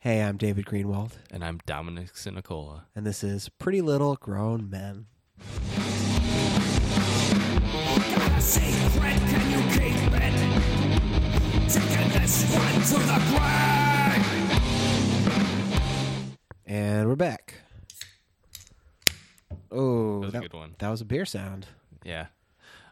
Hey, I'm David Greenwald, And I'm Dominic Sinicola. and this is Pretty Little Grown Men. Got a secret, can you keep it? Taking this one to the grave. And we're back. Oh, That was a good one. That was a beer sound. Yeah.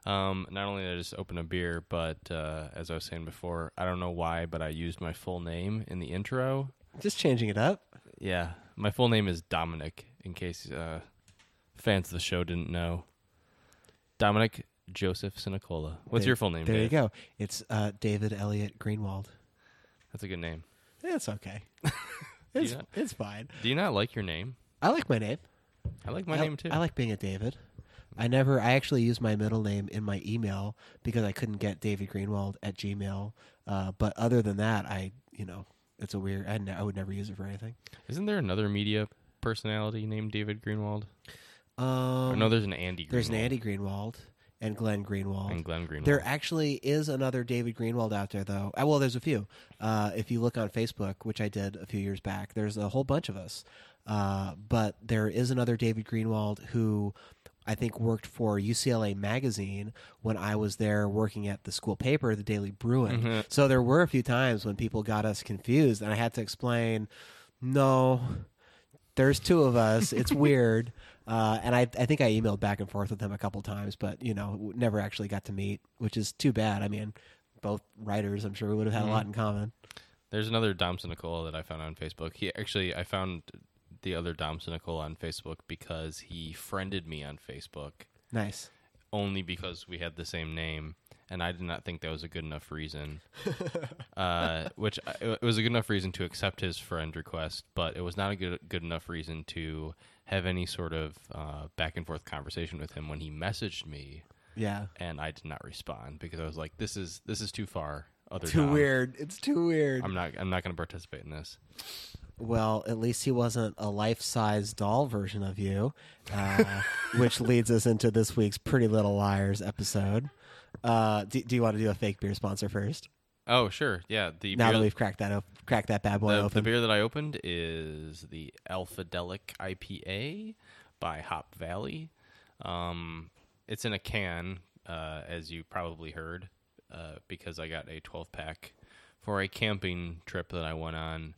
Um, not only did I just open a beer, but uh, as I was saying before, I don't know why, but I used my full name in the intro. Just changing it up. Yeah, my full name is Dominic. In case uh, fans of the show didn't know, Dominic Joseph Sinicola. What's There- your full name? There you Dave? go. It's uh, David Elliott Greenwald. That's a good name. It's okay. it's, Yeah. it's fine. Do you not like your name? I like my name. I like my I, name too. I like being a David. I never. I actually used my middle name in my email because I couldn't get David Greenwald at Gmail. Uh, but other than that, I you know it's a weird. I, I would never use it for anything. Isn't there another media personality named David Greenwald? Um, or no, there's an Andy. Greenwald there's an Andy Greenwald and Glenn Greenwald. and Glenn Greenwald. There actually is another David Greenwald out there, though. Uh, well, there's a few. Uh, if you look on Facebook, which I did a few years back, there's a whole bunch of us. Uh, but there is another David Greenwald who I think worked for UCLA Magazine when I was there working at the school paper, the Daily Bruin. So there were a few times when people got us confused, and I had to explain, no, there's two of us. It's weird. Uh, and I, I think I emailed back and forth with them a couple times, but you know, never actually got to meet, which is too bad. I mean, both writers, I'm sure, we would have had a lot in common. There's another Dom Sinicola that I found on Facebook. He actually, I found the other Dom Sinicola on Facebook because he friended me on Facebook Nice. only because we had the same name, and I did not think that was a good enough reason. uh, which I, it was a good enough reason to accept his friend request, but it was not a good good enough reason to have any sort of uh, back and forth conversation with him when he messaged me, Yeah. and I did not respond because I was like, "This is this is too far." Other Too Dom. weird. It's too weird. I'm not. I'm not going to participate in this. Well, at least he wasn't a life size doll version of you, uh, which leads us into this week's Pretty Little Liars episode. Uh, do, do you want to do a fake beer sponsor first? Oh, sure. Yeah. The Now beer, that we've cracked that, op- cracked that bad boy the, the beer that I opened is the Alphadelic IPA by Hop Valley. Um, it's in a can, uh, as you probably heard, uh, because I got a 12 pack for a camping trip that I went on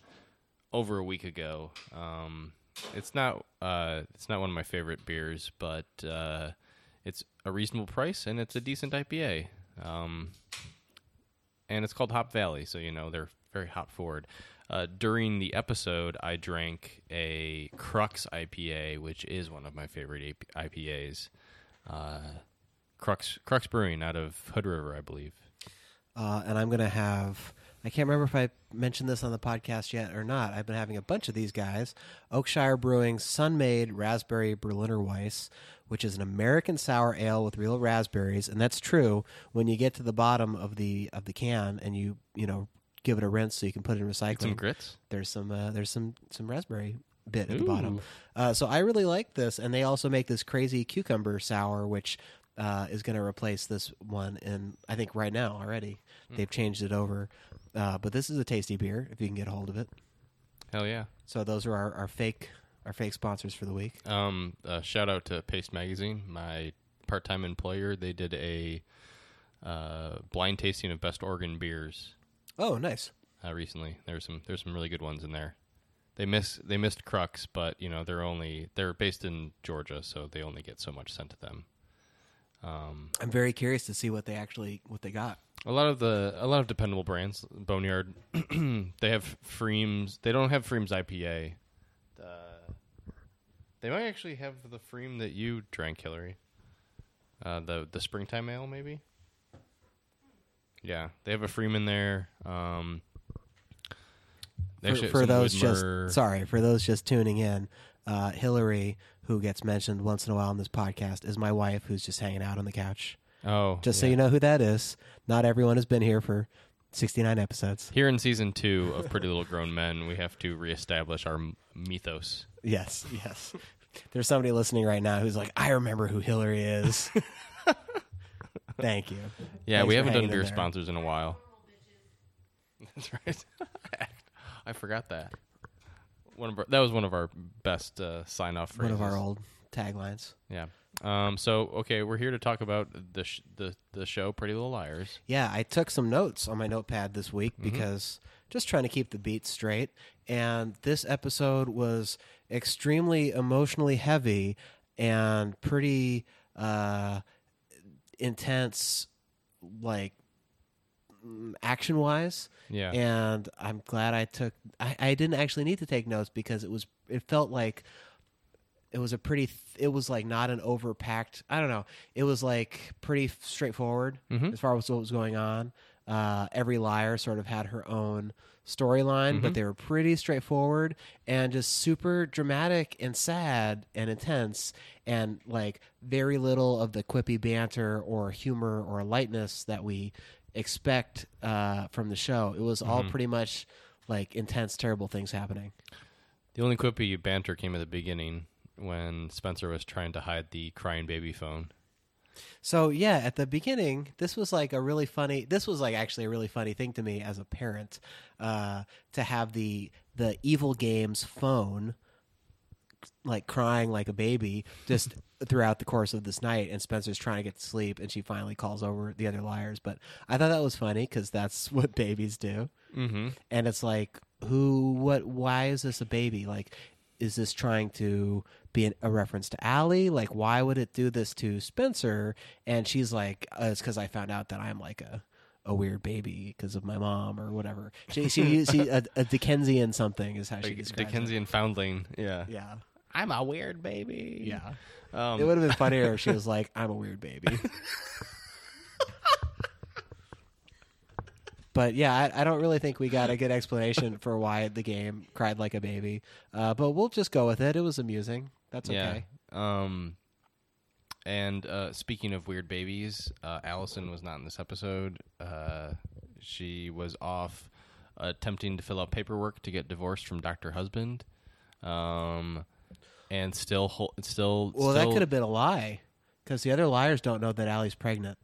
over a week ago. Um, it's not uh, it's not one of my favorite beers, but uh, it's a reasonable price and it's a decent IPA. Um, and it's called Hop Valley, so you know they're very hop forward. Uh, during the episode, I drank a Crux IPA, which is one of my favorite IPAs. Uh, Crux Crux Brewing out of Hood River, I believe. uh, and I'm to have. I can't remember if I mentioned this on the podcast yet or not. I've been having a bunch of these guys. Oakshire Brewing Sun-Made Raspberry Berliner Weiss, which is an American sour ale with real raspberries, and that's true. When you get to the bottom of the of the can and you you know give it a rinse so you can put it in recycling, Some grits. there's some uh, there's some some raspberry bit at the bottom. Uh, so I really like this, and they also make this crazy cucumber sour, which uh, is going to replace this one. In I think right now already they've changed it over. Uh, but this is a tasty beer if you can get a hold of it. Hell yeah. So those are our, our fake our fake sponsors for the week. Um, uh, shout out to Paste Magazine, my part-time employer. They did a uh, blind tasting of best Oregon beers Oh, nice. uh, recently. There's some there's some really good ones in there. They miss they missed Crux, but you know they're only they're based in Georgia, so they only get so much sent to them. Um, I'm very curious to see what they actually what they got. A lot of the a lot of dependable brands, Boneyard, they have pFriems. They don't have pFriems IPA. The, they might actually have the pFriem that you drank, Hillary. Uh, the the springtime ale, maybe. Yeah, they have a pFriem in there. Um, For, for those Widmer- just sorry for those just tuning in, uh, Hillary, who gets mentioned once in a while on this podcast, is my wife, who's just hanging out on the couch. Oh, Just so yeah. you know who that is. Not everyone has been here for 69 episodes. Here in season two of Pretty Little Grown Men, we have to reestablish our m- mythos. Yes, yes. There's somebody listening right now who's like, I remember who Hillary is. Thank you. Yeah, Thanks we haven't done hanging in beer sponsors in a while. That's right. I forgot that. one of our, that was one of our best uh, sign off One of our old taglines. Yeah. Um. So okay, we're here to talk about the sh- the the show Pretty Little Liars. Yeah, I took some notes on my notepad this week Mm-hmm. because just trying to keep the beat straight. And this episode was extremely emotionally heavy and pretty uh, intense, like action wise. Yeah. And I'm glad I took. I, I didn't actually need to take notes because it was. It felt like it was a pretty. Th- it was like not an overpacked. I don't know. It was like pretty straightforward Mhm. as far as what was going on. Uh, every liar sort of had her own storyline, but they were pretty straightforward and just super dramatic and sad and intense, and like very little of the quippy banter or humor or lightness that we expect uh, from the show. It was all pretty much like intense, terrible things happening. The only quippy banter came at the beginning when Spencer was trying to hide the crying baby phone. So yeah, at the beginning, this was like a really funny. This was like actually a really funny thing to me as a parent uh, to have the the evil games phone like crying like a baby just throughout the course of this night and spencer's trying to get to sleep and she finally calls over the other liars but i thought that was funny because that's what babies do Mm-hmm. and it's like who what why is this a baby like is this trying to be an, a reference to Ali? Like, why would it do this to Spencer? And she's like, uh, it's because I found out that I'm like a, a weird baby because of my mom or whatever. She she, she a, a Dickensian something is how she describes Dickensian foundling. Yeah. Yeah, I'm a weird baby. yeah. Um, It would have been funnier if she was like, I'm a weird baby. But yeah, I, I don't really think we got a good explanation for why the game cried like a baby. Uh, but we'll just go with it. It was amusing. That's okay. Yeah. Um, and uh, speaking of weird babies, uh, Alison was not in this episode. Uh, she was off attempting to fill out paperwork to get divorced from Doctor Husband. Um, and still, hol- still, Well, that could have been a lie because the other liars don't know that Ali's pregnant.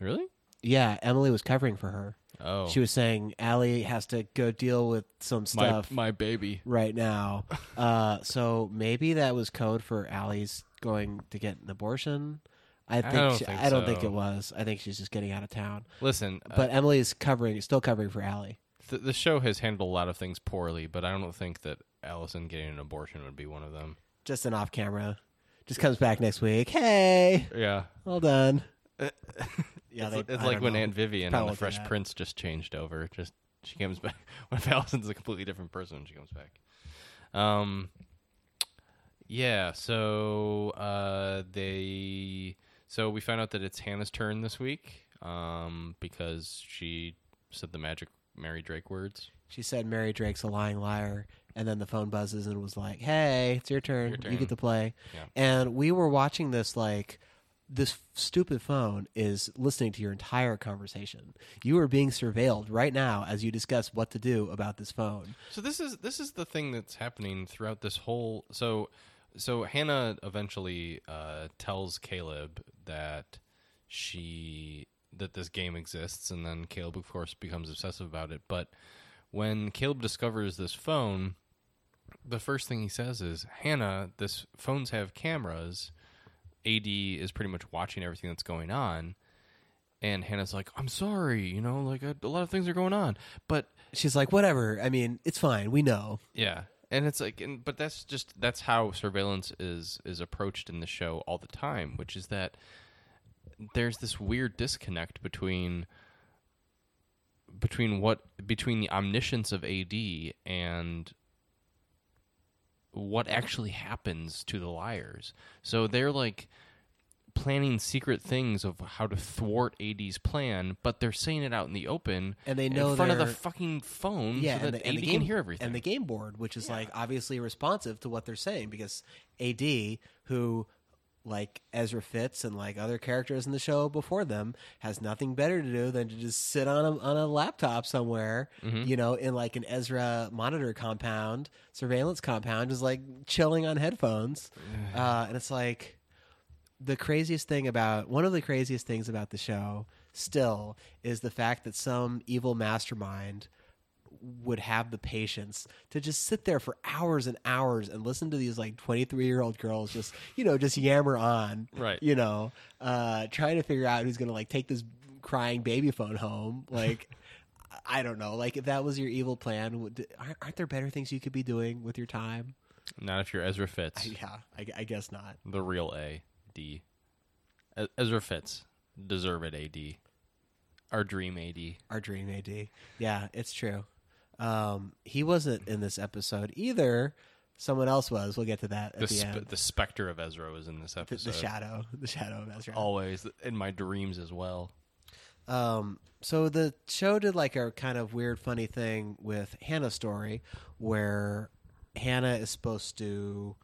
really. Yeah, Emily was covering for her. Oh, She was saying Ali has to go deal with some my stuff my baby. right now. Uh, so maybe that was code for Ali's going to get an abortion. I think don't she, think I don't think so. it was. I think she's just getting out of town. Listen, uh, But Emily's covering, still covering for Ali. th- the show has handled a lot of things poorly, but I don't think that Alison getting an abortion would be one of them. Just an off camera. Just comes back next week. Hey, Yeah, well done. Yeah, it's, they- it's like when know. Aunt Vivian Probably on the Fresh that. Prince just changed over. Just she comes back. When Alison's a completely different person when she comes back? Um, yeah. So uh, they so we found out that it's Hanna's turn this week. Um, because she said the magic Mary Drake words. She said Mary Drake's a lying liar, and then the phone buzzes and was like, "Hey, it's your turn. Your You get to play." Yeah. And we were watching this like this stupid phone is listening to your entire conversation. You are being surveilled right now as you discuss what to do about this phone. So this is this is the thing that's happening throughout this whole. So so Hanna eventually uh, tells Caleb that she that this game exists, and then Caleb, of course, becomes obsessive about it. But when Caleb discovers this phone, the first thing he says is, "Hanna, this phones have cameras. AD is pretty much watching everything that's going on." And Hanna's like, "I'm sorry, you know, like a, a lot of things are going on, but She's like, "Whatever. I mean, it's fine. We know." yeah, and it's like, and, but that's just that's how surveillance is is approached in the show all the time, which is that there's this weird disconnect between between what between the omniscience of AD and what actually happens to the liars. So they're like planning secret things of how to thwart AD's plan, but they're saying it out in the open And they know in front of the fucking phone Yeah, so that and the, and AD the can hear everything. and the game board, which is like obviously responsive to what they're saying because AD, who like Ezra Fitz and like other characters in the show before them, has nothing better to do than to just sit on a on a laptop somewhere, Mm-hmm. you know, in like an Ezra monitor compound, surveillance compound, just like chilling on headphones, uh, and it's like the craziest thing about one of the craziest things about the show still is the fact that some evil mastermind would have the patience to just sit there for hours and hours and listen to these like 23 year old girls just you know just yammer on Right. you know uh trying to figure out who's gonna like take this crying baby phone home like i don't know like if that was your evil plan would, aren't, aren't there better things you could be doing with your time Not if you're Ezra Fitz, yeah i, I guess not the real A D. Ezra Fitz, deserve it. AD, our dream AD. our dream ad yeah it's true um he wasn't in this episode either. Someone else was. We'll get to that at The the, sp- end. the specter of Ezra was in this episode. the shadow the shadow of ezra. Always. In my dreams as well. Um, so the show did like a kind of weird, funny thing with Hanna's story, where Hanna is supposed to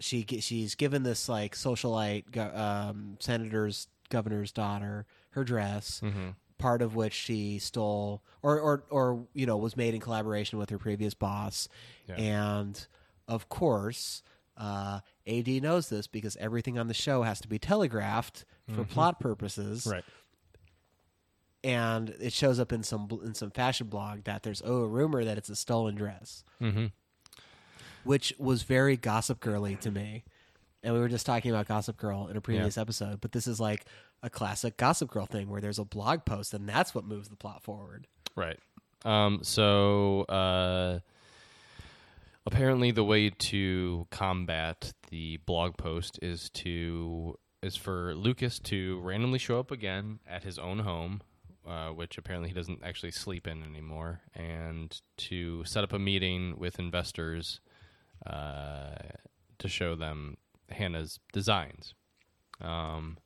she she's given this like socialite um, senator's governor's daughter her dress, part of which she stole or or or you know was made in collaboration with her previous boss, Yeah. and of course. Uh, AD knows this because everything on the show has to be telegraphed for plot purposes Right and it shows up in some in some fashion blog that there's oh a rumor that it's a stolen dress, Mm-hmm. which was very Gossip Girly to me. And we were just talking about Gossip Girl in a previous episode, but this is like a classic Gossip Girl thing where there's a blog post and that's what moves the plot forward. Right. Um, so uh, apparently, the way to combat the blog post is to is for Lucas to randomly show up again at his own home, uh, which apparently he doesn't actually sleep in anymore, and to set up a meeting with investors uh, to show them Hanna's designs. Um,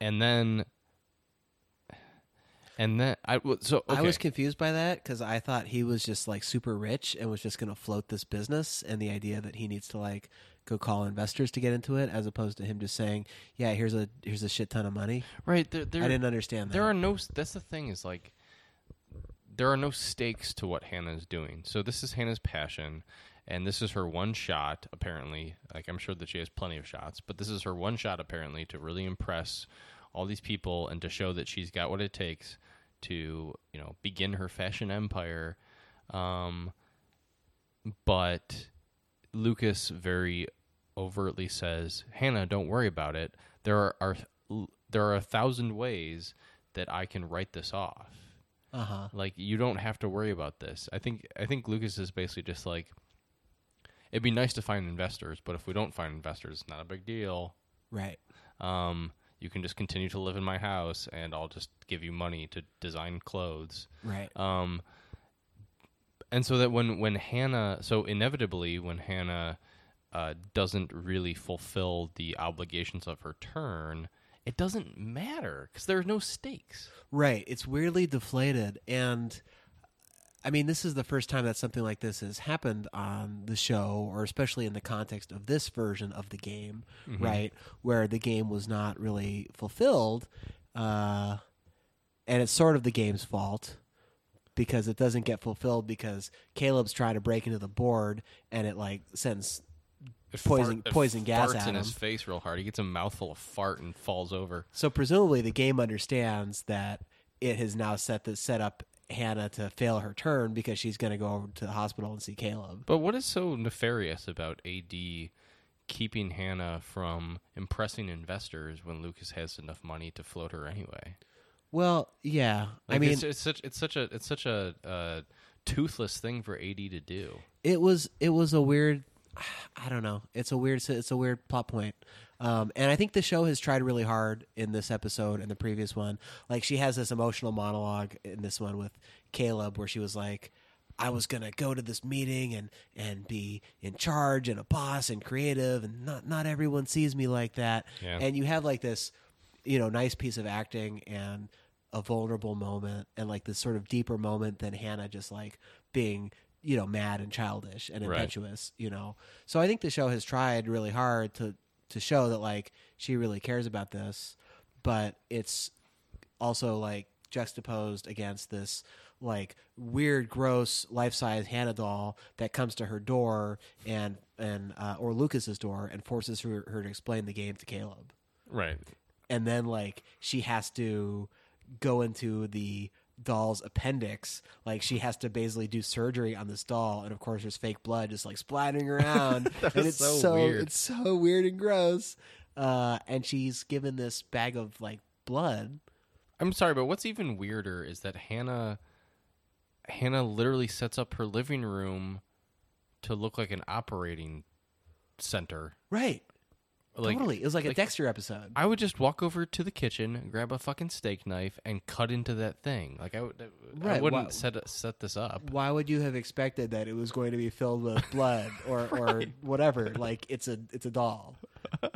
and then. And then I so I was confused by that because I thought he was just like super rich and was just going to float this business, and the idea that he needs to like go call investors to get into it, as opposed to him just saying, "Yeah, here's a here's a shit ton of money." right. There, there, I didn't understand that. there are no. That's the thing is like there are no stakes to what Hanna's doing. So this is Hanna's passion, and this is her one shot. Apparently, like I'm sure that she has plenty of shots, but this is her one shot apparently to really impress all these people and to show that she's got what it takes to you know begin her fashion empire. Um, but Lucas very overtly says, "Hanna, don't worry about it. There are, are there are a thousand ways that I can write this off. uh huh. Like you don't have to worry about this." I think I think Lucas is basically just like, "It'd be nice to find investors, but if we don't find investors, it's not a big deal. Right. Um, you can just continue to live in my house, and I'll just give you money to design clothes." Right. Um, and so that when when Hanna, so inevitably when Hanna uh, doesn't really fulfill the obligations of her turn, it doesn't matter because there are no stakes. Right. It's weirdly deflated. And I mean, this is the first time that something like this has happened on the show, or especially in the context of this version of the game, right? Where the game was not really fulfilled. Uh, and it's sort of the game's fault because it doesn't get fulfilled because Caleb's trying to break into the board and it like sends Poison- fart- it poison gas farts at in his face real hard. He gets a mouthful of fart and falls over. So presumably the game understands that it has now set the set up Hanna to fail her turn because she's going to go over to the hospital and see Caleb. But what is so nefarious about AD keeping Hanna from impressing investors when Lucas has enough money to float her anyway? Well, yeah. I mean, it's, it's such it's such a it's such a uh, toothless thing for AD to do. it was it was a weird I don't know. It's a weird it's a weird plot point. Um, and I think the show has tried really hard in this episode and the previous one. Like she has this emotional monologue in this one with Caleb where she was like I was gonna go to this meeting and and be in charge and a boss and creative and not not everyone sees me like that. Yeah. And you have like this, you know, nice piece of acting and a vulnerable moment and like this sort of deeper moment than Hanna just like being, you know, mad and childish and Right. impetuous, you know. So I think the show has tried really hard to to show that like she really cares about this, but it's also like juxtaposed against this like weird gross life-size Hanna doll that comes to her door and and uh, or Lucas's door and forces her, her to explain the game to Caleb Right. and then like she has to go into the doll's appendix. Like she has to basically do surgery on this doll, and of course there's fake blood just like splattering around, and it's so so, weird. it's so weird and gross. Uh, and she's given this bag of like blood. I'm sorry, but what's even weirder is that Hanna Hanna literally sets up her living room to look like an operating center. Right. Like, totally. It was like, a Dexter episode. I would just walk over to the kitchen, grab a fucking steak knife, and cut into that thing. Like I, would, I Right, wouldn't why- set set this up. Why would you have expected that it was going to be filled with blood or, or whatever? Like it's a it's a doll.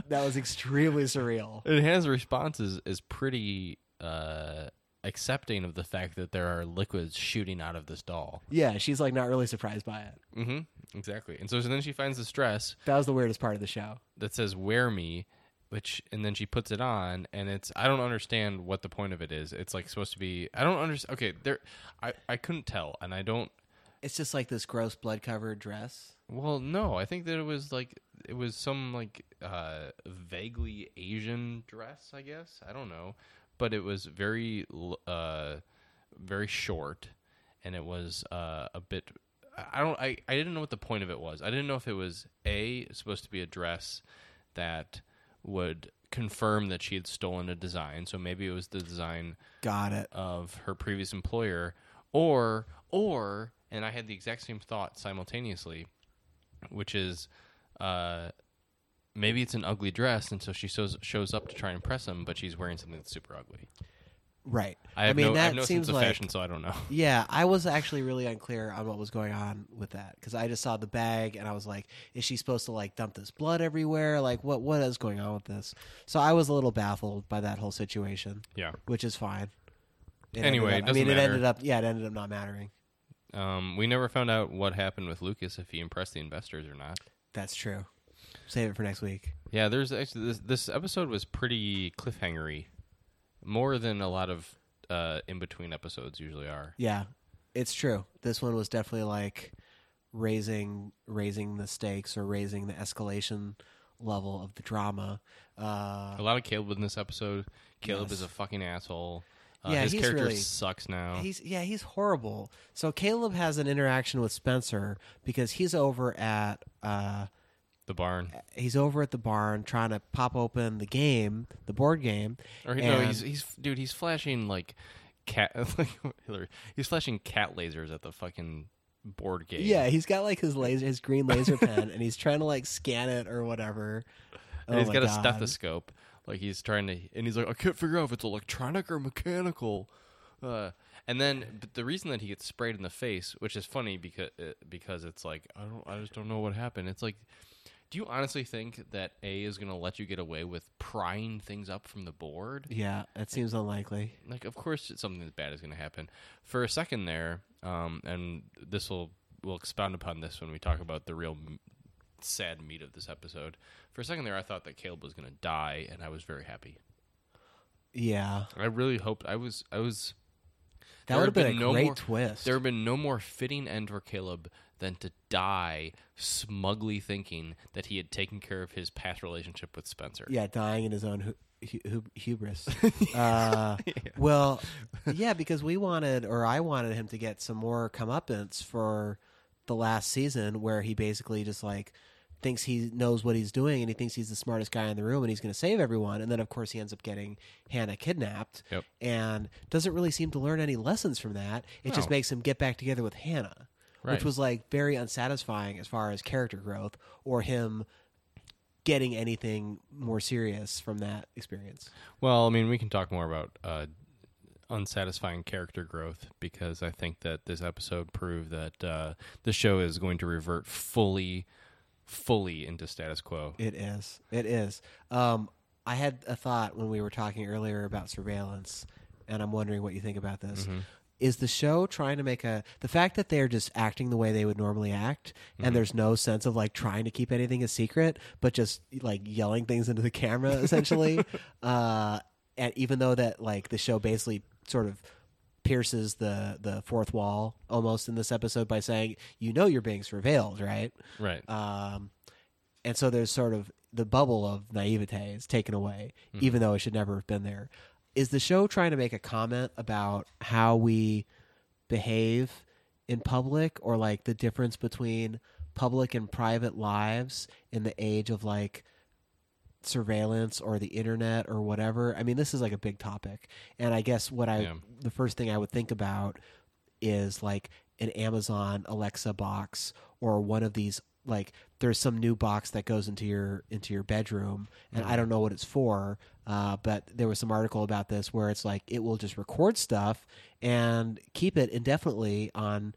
That was extremely surreal. And Hanna's response is is pretty uh, accepting of the fact that there are liquids shooting out of this doll. Yeah, she's like not really surprised by it. Mm-hmm. Exactly. And so, so then she finds this dress That was the weirdest part of the show. that says "Wear Me," which and then she puts it on, and it's I don't understand what the point of it is. It's like supposed to be I don't understand. Okay, there I I couldn't tell, and I don't. It's just like this gross blood covered dress. Well, no, I think that it was like it was some like uh vaguely Asian dress, I guess. I don't know, but it was very uh very short and it was uh a bit I don't I I didn't know what the point of it was. I didn't know if it was a supposed to be a dress that would confirm that she had stolen a design. So maybe it was the design Got it. of her previous employer or or and I had the exact same thought simultaneously which is uh maybe it's an ugly dress and so she shows shows up to try and impress him but she's wearing something that's super ugly. Right. I have mean, no that I have no seems sense of like fashion so I don't know. Yeah, I was actually really unclear on what was going on with that because I just saw the bag and I was like, "Is she supposed to like dump this blood everywhere? Like, what what is going on with this?" So I was a little baffled by that whole situation, Yeah. which is fine. It Anyway, up, I mean, doesn't it ended up yeah, it ended up not mattering. Um we never found out what happened with Lucas if he impressed the investors or not. That's true. Save it for next week. Yeah, there's actually this this episode was pretty cliffhangery. More than a lot of uh in between episodes usually are. Yeah, it's true. This one was definitely like raising raising the stakes or raising the escalation level of the drama. Uh, A lot of Caleb in this episode. Caleb Yes. is a fucking asshole. Uh, Yeah, his character really- sucks now. He's yeah, he's horrible. So Caleb has an interaction with Spencer because he's over at uh the barn, he's over at the barn trying to pop open the game, the board game. or he- no, he's he's dude. He's flashing like cat. Like, Hillary, he's flashing cat lasers at the fucking board game. yeah, he's got like his laser his green laser pen and he's trying to like scan it or whatever. and Oh he's got a stethoscope. Like he's trying to, and he's like, I can't figure out if it's electronic or mechanical. Uh, and then but the reason that he gets sprayed in the face, which is funny because uh, because it's like I don't, I just don't know what happened. It's like, do you honestly think that A is going to let you get away with prying things up from the board? Yeah, that seems unlikely. like of course something as bad is going to happen for a second there um, and this will we'll expound upon this when we talk about the real m- sad meat of this episode for a second there i thought that caleb was going to die and i was very happy Yeah. i really hoped i was i was That would have been a no great more- twist. there have been no more fitting end for caleb than to die smugly thinking that he had taken care of his past relationship with spencer yeah, dying in his own hu- hu- hu- hubris. uh, Well, yeah, because we wanted, or I wanted him to get some more comeuppance for the last season, where he basically just like thinks he knows what he's doing and he thinks he's the smartest guy in the room and he's going to save everyone, and then of course he ends up getting Hanna kidnapped, Yep. and doesn't really seem to learn any lessons from that. It just makes him get back together with Hanna, Right. which was like very unsatisfying as far as character growth or him getting anything more serious from that experience. Well, I mean, we can talk more about uh, unsatisfying character growth because I think that this episode proved that uh, the show is going to revert fully, fully into status quo. It is. It is. Um, I had a thought when we were talking earlier about surveillance, and I'm wondering what you think about this. Is the show trying to make a the fact that they're just acting the way they would normally act, and there's no sense of like trying to keep anything a secret, but just like yelling things into the camera essentially. uh, and even though that like the show basically sort of pierces the the fourth wall almost in this episode by saying, "You know, you're being surveilled, right?" Right. um, and so there's sort of the bubble of naivete is taken away, even though it should never have been there. Is the show trying to make a comment about how we behave in public or like the difference between public and private lives in the age of like surveillance or the internet or whatever. I mean, this is like a big topic. And I guess what I Yeah. the first thing I would think about is like an Amazon Alexa box or one of these like there's some new box that goes into your into your bedroom and I don't know what it's for uh, but there was some article about this where it's like it will just record stuff and keep it indefinitely on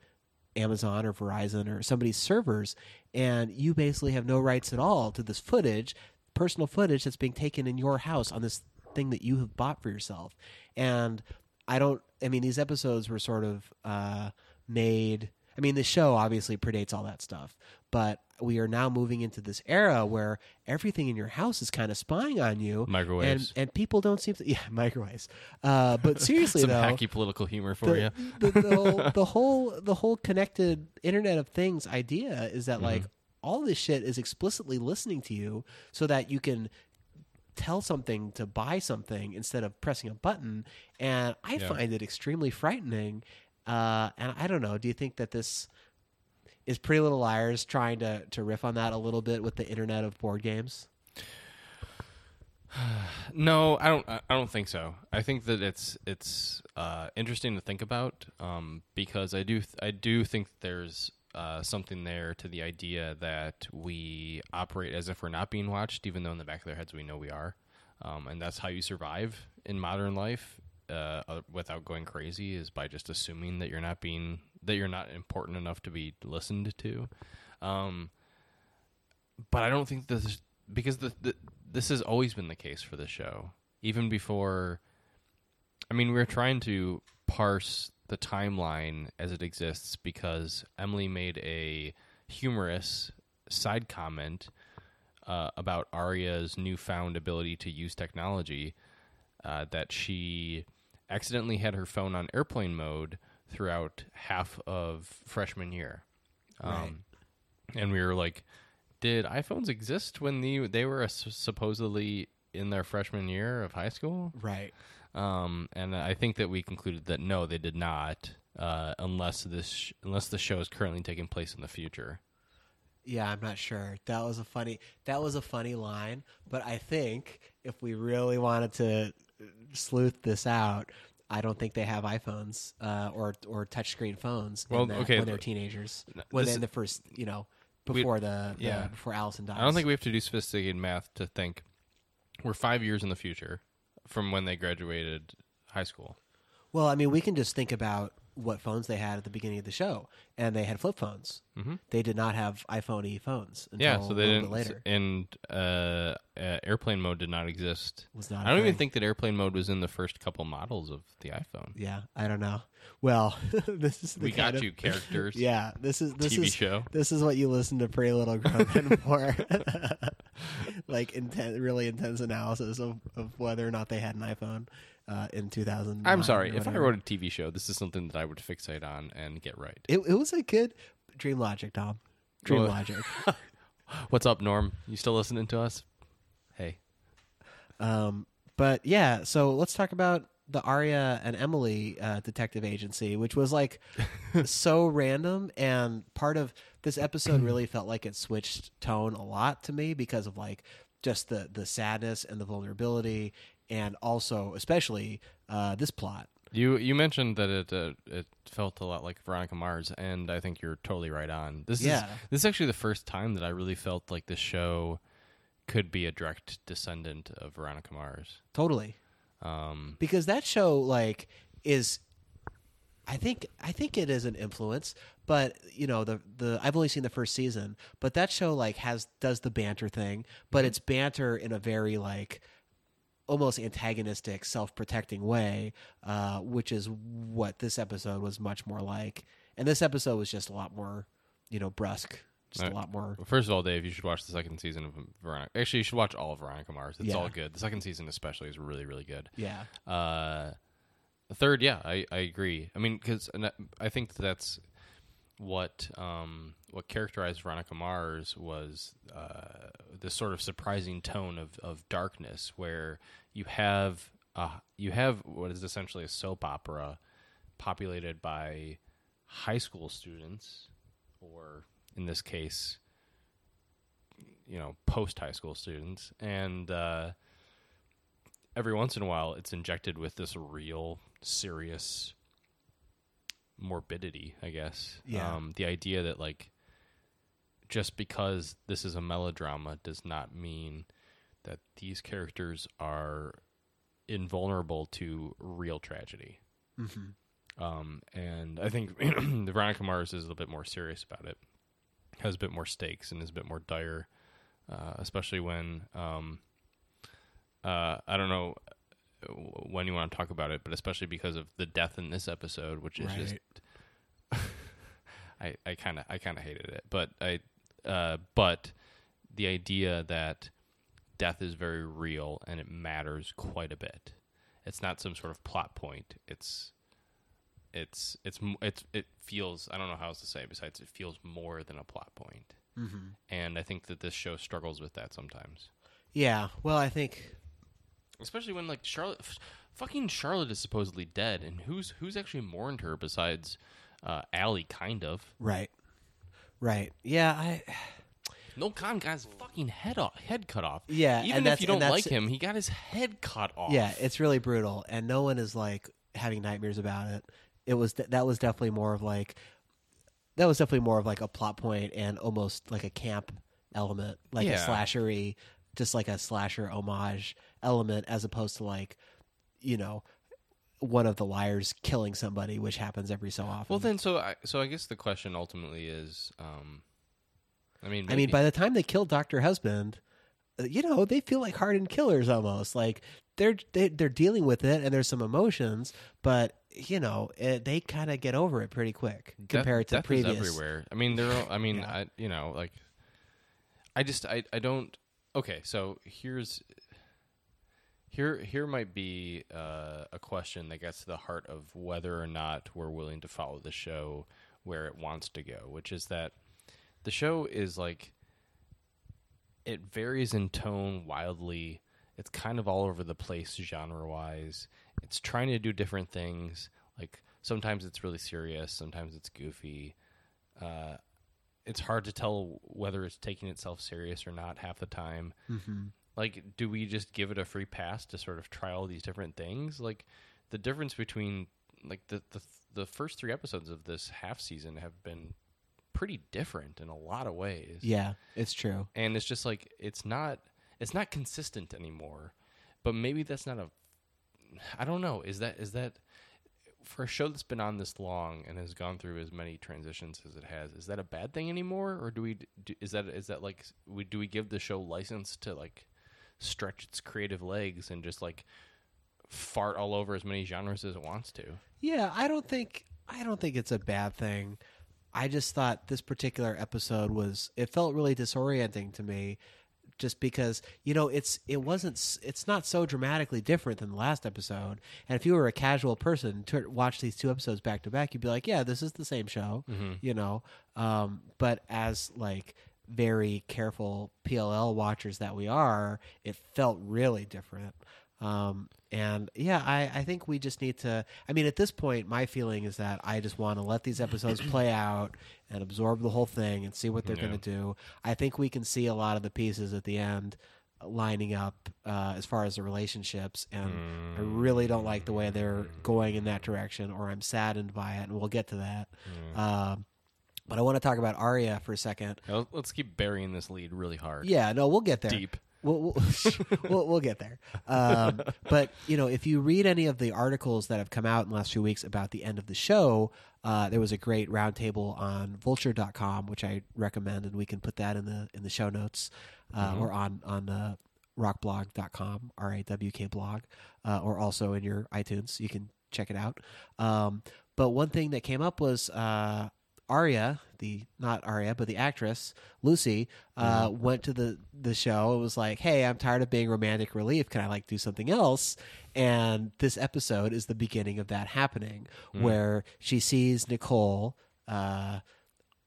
Amazon or Verizon or somebody's servers and you basically have no rights at all to this footage personal footage that's being taken in your house on this thing that you have bought for yourself and I don't. I mean, these episodes were sort of uh, made. I mean, the show obviously predates all that stuff, but we are now moving into this era where everything in your house is kind of spying on you. Microwaves. and and people don't seem to. Yeah, microwaves. Uh, but seriously Some though, hacky political humor for you. the, the, the, whole, the whole the whole connected Internet of Things idea is that like all this shit is explicitly listening to you so that you can tell something to buy something instead of pressing a button and i Yeah. find it extremely frightening uh, and i don't know do you think that this is pretty little liars trying to, to riff on that a little bit with the internet of board games No, I don't. I don't think so. I think that it's it's uh, interesting to think about um, because I do th- I do think there's uh, something there to the idea that we operate as if we're not being watched, even though in the back of their heads we know we are, um, and that's how you survive in modern life uh, uh, without going crazy is by just assuming that you're not being that you're not important enough to be listened to. Um, but I don't think this is because the, the this has always been the case for the show. Even before, I mean, we are trying to parse the timeline as it exists because Emily made a humorous side comment uh, about Aria's newfound ability to use technology. Uh, that she accidentally had her phone on airplane mode throughout half of freshman year. Um, and we were like, did iPhones exist when the, they were uh, supposedly in their freshman year of high school? right Um, and I think that we concluded that no, they did not, uh, unless this sh- unless the show is currently taking place in the future. Yeah, I'm not sure. That was a funny that was a funny line, but I think if we really wanted to sleuth this out, I don't think they have iPhones uh, or or touchscreen phones Well, that- okay, when they're teenagers. n- When they're in the first, you know, We- before the, the yeah. before Alison dies. I don't think we have to do sophisticated math to think we're five years in the future from when they graduated high school. Well, I mean, we can just think about what phones they had at the beginning of the show, and they had flip phones. Mm-hmm. They did not have iPhone E phones. Until Yeah, so they didn't. later. And uh, uh, airplane mode did not exist. Was not I don't even think that airplane mode was in the first couple models of the iPhone. Yeah, I don't know. Well, this is the we got of, you characters. Yeah, this is this TV is show. This is what you listen to Pretty Little Grown for, like intense, really intense analysis of, of whether or not they had an iPhone uh, in 2000. I'm sorry. If I wrote a TV show, this is something that I would fixate on and get right. it, it was a good Dream Logic, Tom. Dream Well- Logic. What's up, Norm? You still listening to us? Hey. Um, but yeah, so let's talk about the Aria and Emily uh, detective agency, which was like so random. And part of this episode really felt like it switched tone a lot to me because of like just the the sadness and the vulnerability, and also especially uh, this plot. You you mentioned that it uh, it felt a lot like Veronica Mars, and I think you're totally right on. This Yeah. is this is actually the first time that I really felt like this show could be a direct descendant of Veronica Mars. Totally. Um, because that show like is I think I think it is an influence, but you know the the I've only seen the first season, but that show like has does the banter thing, but it's banter in a very like almost antagonistic, self protecting way, uh, which is what this episode was much more like. And this episode was just a lot more, you know, brusque, just Right. a lot more. first of all, Dave, you should watch the second season of Veronica. Actually, you should watch all of Veronica Mars. It's Yeah. all good. The second season, especially, is really really good. Yeah, Uh, third, yeah, I, I agree. I mean, because I think that's what um, what characterized Veronica Mars was uh, this sort of surprising tone of, of darkness, where you have uh, you have what is essentially a soap opera populated by high school students, or in this case, you know, post high school students, and uh, every once in a while, it's injected with this real serious morbidity, I guess. Yeah. Um, the idea that like just because this is a melodrama does not mean that these characters are invulnerable to real tragedy. Mm-hmm. Um, and I think the Veronica Mars is a little bit more serious about it, has a bit more stakes, and is a bit more dire, uh, especially when um, uh, I don't know when you want to talk about it, but especially because of the death in this episode, which is just I I kind of I kind of hated it, but I uh, but the idea that death is very real and it matters quite a bit. It's not some sort of plot point. It's it's it's it's it feels I don't know how else to say it besides it feels more than a plot point. Mm-hmm. And I think that this show struggles with that sometimes. Yeah. Well, I think Especially when like Charlotte f- fucking Charlotte is supposedly dead and who's who's actually mourned her besides uh Ali kind of. right, right. Yeah. I Noel Kahn got his fucking head off, head cut off. Yeah, even if you don't like him, he got his head cut off. yeah. It's really brutal, and no one is like having nightmares about it. It was that was definitely more of like that was definitely more of like a plot point and almost like a camp element, like a Yeah. slashery, just like a slasher homage element, as opposed to like you know one of the liars killing somebody, which happens every so often. Well, then, so I, so I guess the question ultimately is, um, I mean, I mean, by the time they kill Doctor Husband, uh, you know, they feel like hardened killers almost. Like they're they, they're dealing with it, and there's some emotions, but you know, it, they kind of get over it pretty quick death- compared to death previous. is everywhere. I mean, there. Are, I mean, Yeah. I you know, like, I just I I don't. Okay, so here's here here might be uh, a question that gets to the heart of whether or not we're willing to follow the show where it wants to go, which is that the show is like it varies in tone wildly. It's kind of all over the place genre wise. It's trying to do different things. Like sometimes it's really serious, sometimes it's goofy. Uh, it's hard to tell whether it's taking itself serious or not half the time. hmm Like, do we just give it a free pass to sort of try all these different things? Like, the difference between like the the the first three episodes of this half season have been pretty different in a lot of ways Yeah, it's true. and it's just like it's not it's not consistent anymore but maybe that's not a i don't know is that is that for a show that's been on this long and has gone through as many transitions as it has is that a bad thing anymore? Or do we do, is that is that like we do we give the show license to like stretch its creative legs and just like fart all over as many genres as it wants to? Yeah, I don't think I don't think it's a bad thing. I just thought this particular episode was it felt really disorienting to me just because you know it's it wasn't it's not so dramatically different than the last episode. And if you were a casual person to watch these two episodes back to back you'd be like yeah this is the same show you know? Um, but as like very careful PLL watchers that we are it felt really different um, and yeah, I, I think we just need to. I mean, at this point, my feeling is that I just want to let these episodes play out and absorb the whole thing and see what they're Yeah. going to do. I think we can see a lot of the pieces at the end lining up uh, as far as the relationships, and I really don't like the way they're going in that direction, or I'm saddened by it, and we'll get to that. Um, but I want to talk about Aria for a second. Let's keep burying this lead really hard Yeah, no, we'll get there. deep We'll, we'll, we'll, we'll get there. Um, but, you know, if you read any of the articles that have come out in the last few weeks about the end of the show, uh, there was a great roundtable on vulture.com, which I recommend, and we can put that in the in the show notes uh, or on, on uh, rawkblog.com, R A W K blog, uh, or also in your iTunes. You can check it out. Um, but one thing that came up was uh, Aria, the not Aria, but the actress Lucy, uh, went to the the show and was like, "Hey, I'm tired of being romantic relief. Can I like do something else?" And this episode is the beginning of that happening, where she sees Nicole. Uh,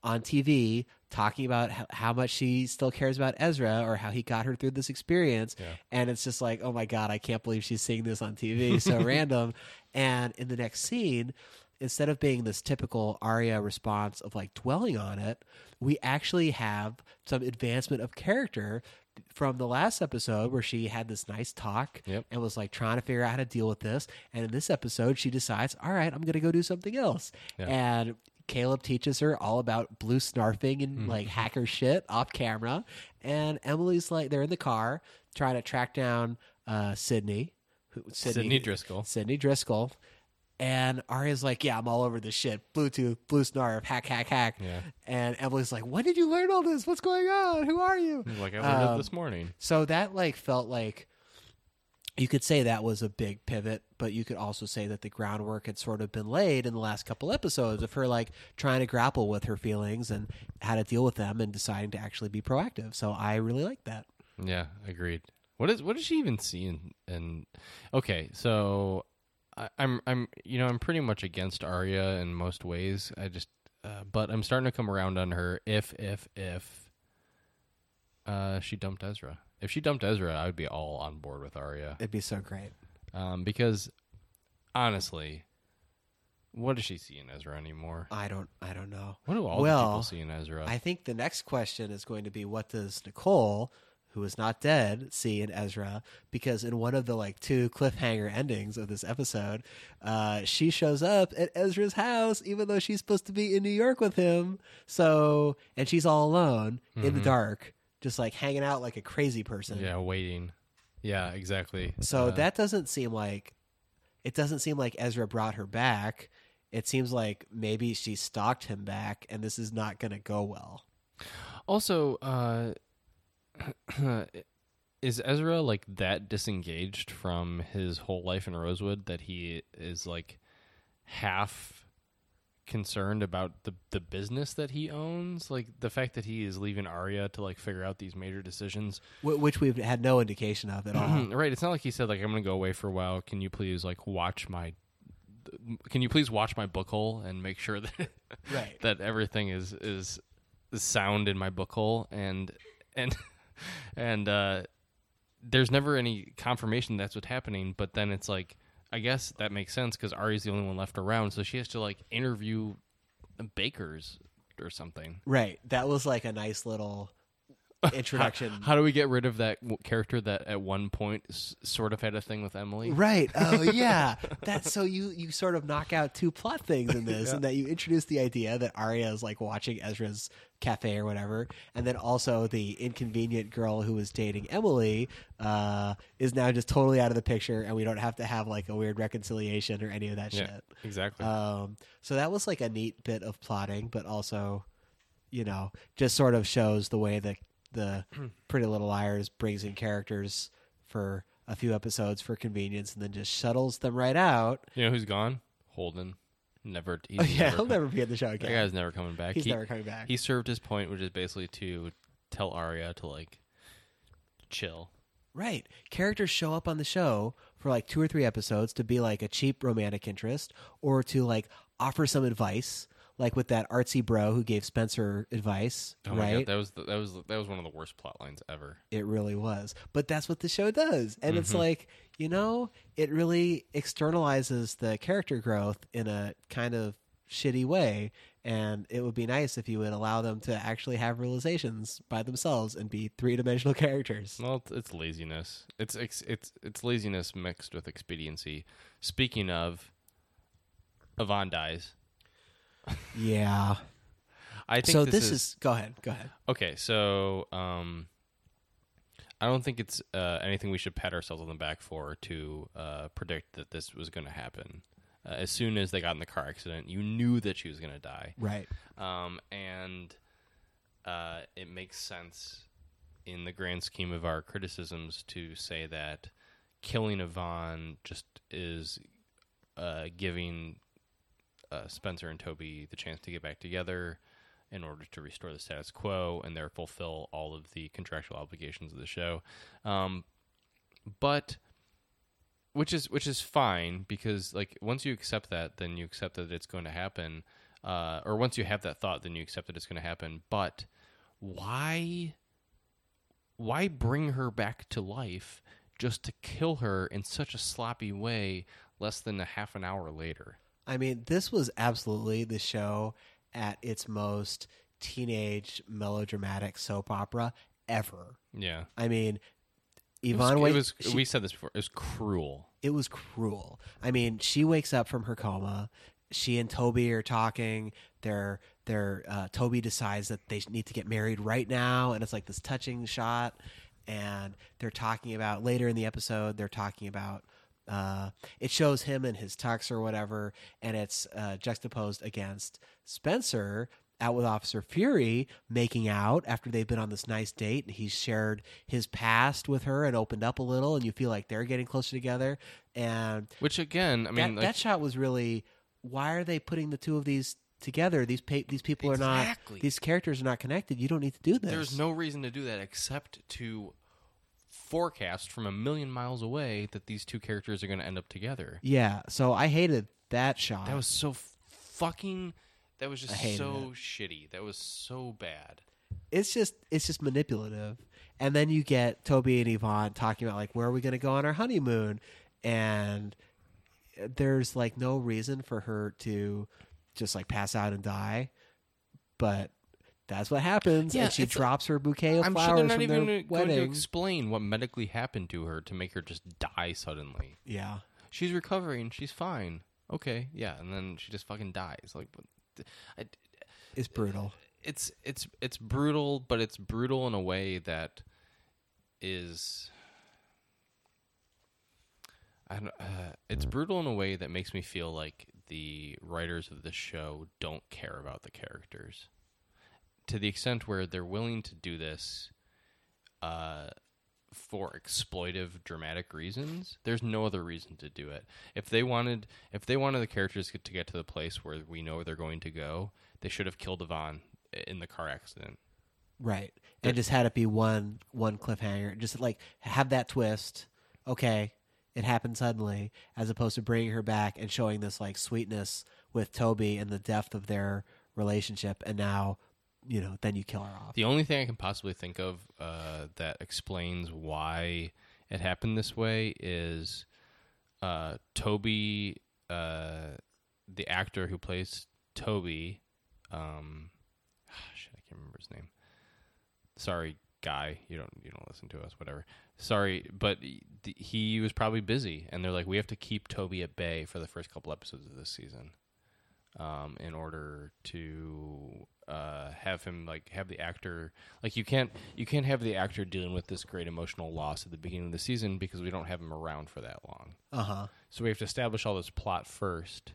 on TV talking about how, how much she still cares about Ezra or how he got her through this experience. Yeah. And it's just like, oh my God, I can't believe she's seeing this on TV. So random. And in the next scene, instead of being this typical Aria response of like dwelling on it, we actually have some advancement of character from the last episode where she had this nice talk Yep. and was like trying to figure out how to deal with this. And in this episode, she decides, all right, I'm going to go do something else. Yeah. And Caleb teaches her all about blue snarfing and Mm-hmm. like hacker shit off camera. And Emily's like, they're in the car trying to track down uh, Sydney. Who, Sydney Driscoll. Sydney Driscoll. And Aria's like, yeah, I'm all over this shit. Bluetooth, blue snarf, hack, hack, hack. Yeah. And Emily's like, when did you learn all this? What's going on? Who are you? Like I learned Um, it this morning. So that like felt like you could say that was a big pivot, but you could also say that the groundwork had sort of been laid in the last couple episodes of her like trying to grapple with her feelings and how to deal with them and deciding to actually be proactive. So I really like that. Yeah, agreed. What is what does she even see in? in okay, so I, I'm I'm you know I'm pretty much against Aria in most ways. I just uh, but I'm starting to come around on her. If if if uh, she dumped Ezra, if she dumped Ezra, I would be all on board with Aria. It'd be so great. Um, because honestly, what does she see in Ezra anymore? I don't I don't know. What do all the Well, people see in Ezra? I think the next question is going to be what does Nicole, who is not dead, see in Ezra? Because in one of the like two cliffhanger endings of this episode, uh, she shows up at Ezra's house, even though she's supposed to be in New York with him. So, and she's all alone in the dark, just like hanging out like a crazy person. yeah, waiting. Yeah, exactly. So Uh, that doesn't seem like it doesn't seem like Ezra brought her back. It seems like maybe she stalked him back, and this is not going to go well. Also, uh, is Ezra like that disengaged from his whole life in Rosewood that he is like half concerned about the the business that he owns? Like the fact that he is leaving Aria to like figure out these major decisions. Wh- which we've had no indication of at all. right. It's not like he said like I'm going to go away for a while. Can you please like watch my can you please watch my book hole and make sure that Right. that everything is is is sound in my book hole and and and uh there's never any confirmation that's what's happening but then it's like i guess that makes sense because ari's the only one left around so she has to like interview bakers or something Right. That was like a nice little introduction. how do we get rid of that w- character that at one point s- sort of had a thing with emily Right. Oh yeah. That's so you you sort of knock out two plot things in this, and that you introduce the idea that Aria is like watching Ezra's cafe or whatever, and then also the inconvenient girl who was dating Emily uh, is now just totally out of the picture, and we don't have to have like a weird reconciliation or any of that yeah shit. exactly Um, so that was like a neat bit of plotting, but also, you know, just sort of shows the way that the Pretty Little Liars brings in characters for a few episodes for convenience and then just shuttles them right out. you know who's gone holden never he's Oh, yeah, never he'll never be in the show again. that guy's never coming back He's He- never coming back. He served his point, which is basically to tell Aria to like chill. Right. Characters show up on the show for like two or three episodes to be like a cheap romantic interest or to like offer some advice, like with that artsy bro who gave Spencer advice. Oh my right. god, that was the, that was that was one of the worst plot lines ever. It really was. But that's what the show does. And it's Mhm. like, you know, it really externalizes the character growth in a kind of shitty way. And it would be nice if you would allow them to actually have realizations by themselves and be three dimensional characters. Well, it's, it's laziness. It's, it's it's it's laziness mixed with expediency. Speaking of, Yvonne dies. Yeah. I think So this, is, is, go ahead. Go ahead. okay. So, um, I don't think it's uh, anything we should pat ourselves on the back for to uh, predict that this was going to happen. Uh, as soon as they got in the car accident, you knew that she was going to die. Right. um, and uh, it makes sense in the grand scheme of our criticisms to say that killing Yvonne just is uh, giving uh, Spencer and Toby the chance to get back together in order to restore the status quo and there fulfill all of the contractual obligations of the show. Um, but which is which is fine because like once you accept that, then you accept that it's going to happen. uh, or once you have that thought, then you accept that it's going to happen. But why, why bring her back to life just to kill her in such a sloppy way less than a half an hour later? I mean, this was absolutely the show at its most teenage melodramatic soap opera ever. Yeah, I mean, it was, Yvonne it was she- we said this before. It was cruel. it was cruel. I mean, she wakes up from her coma. She and Toby are talking. They're they're uh, Toby decides that they need to get married right now, and it's like this touching shot. And they're talking about later in the episode. They're talking about. Uh, it shows him in his tux or whatever, and it's uh, juxtaposed against Spencer out with Officer Furey making out after they've been on this nice date, and he's shared his past with her and opened up a little, and you feel like they're getting closer together. And Which again, I mean, that, like, that shot was really why are they putting the two of these together? These pa- these people are not these characters are not connected. You don't need to do this. There's no reason to do that except to forecast from a million miles away that these two characters are going to end up together. yeah. So I hated that shot. That was so fucking. That was just so shitty. That was so bad. it's just it's just manipulative. And then you get Toby and Yvonne talking about like where are we going to go on our honeymoon, and there's like no reason for her to just like pass out and die, but that's what happens. Yeah, and she drops her bouquet of I'm sure flowers they're not from even their going to wedding. explain what medically happened to her to make her just die suddenly. yeah, She's recovering. She's fine. Okay, yeah, and then she just fucking dies. Like, but- I, it's brutal. it's it's it's brutal, but it's brutal in a way that is. I don't, uh, it's brutal in a way that makes me feel like the writers of the show don't care about the characters to the extent where they're willing to do this uh, for exploitive dramatic reasons there's no other reason to do it if they wanted if they wanted the characters to get to, get to the place where we know they're going to go they should have killed Yvonne in the car accident Right. And just had it be one one cliffhanger. Just like have that twist. Okay, it happened suddenly, as opposed to bringing her back and showing this like sweetness with Toby and the depth of their relationship, and now, you know, then you kill her off. The only thing I can possibly think of uh, that explains why it happened this way is uh, Toby, uh, the actor who plays Toby. Um, shit, I can't remember his name. Sorry, guy. You don't you don't listen to us. Whatever. Sorry, but he- he was probably busy, and they're like, we have to keep Toby at bay for the first couple episodes of this season um, in order to uh, have him like have the actor like you can't you can't have the actor dealing with this great emotional loss at the beginning of the season because we don't have him around for that long. Uh huh. So we have to establish all this plot first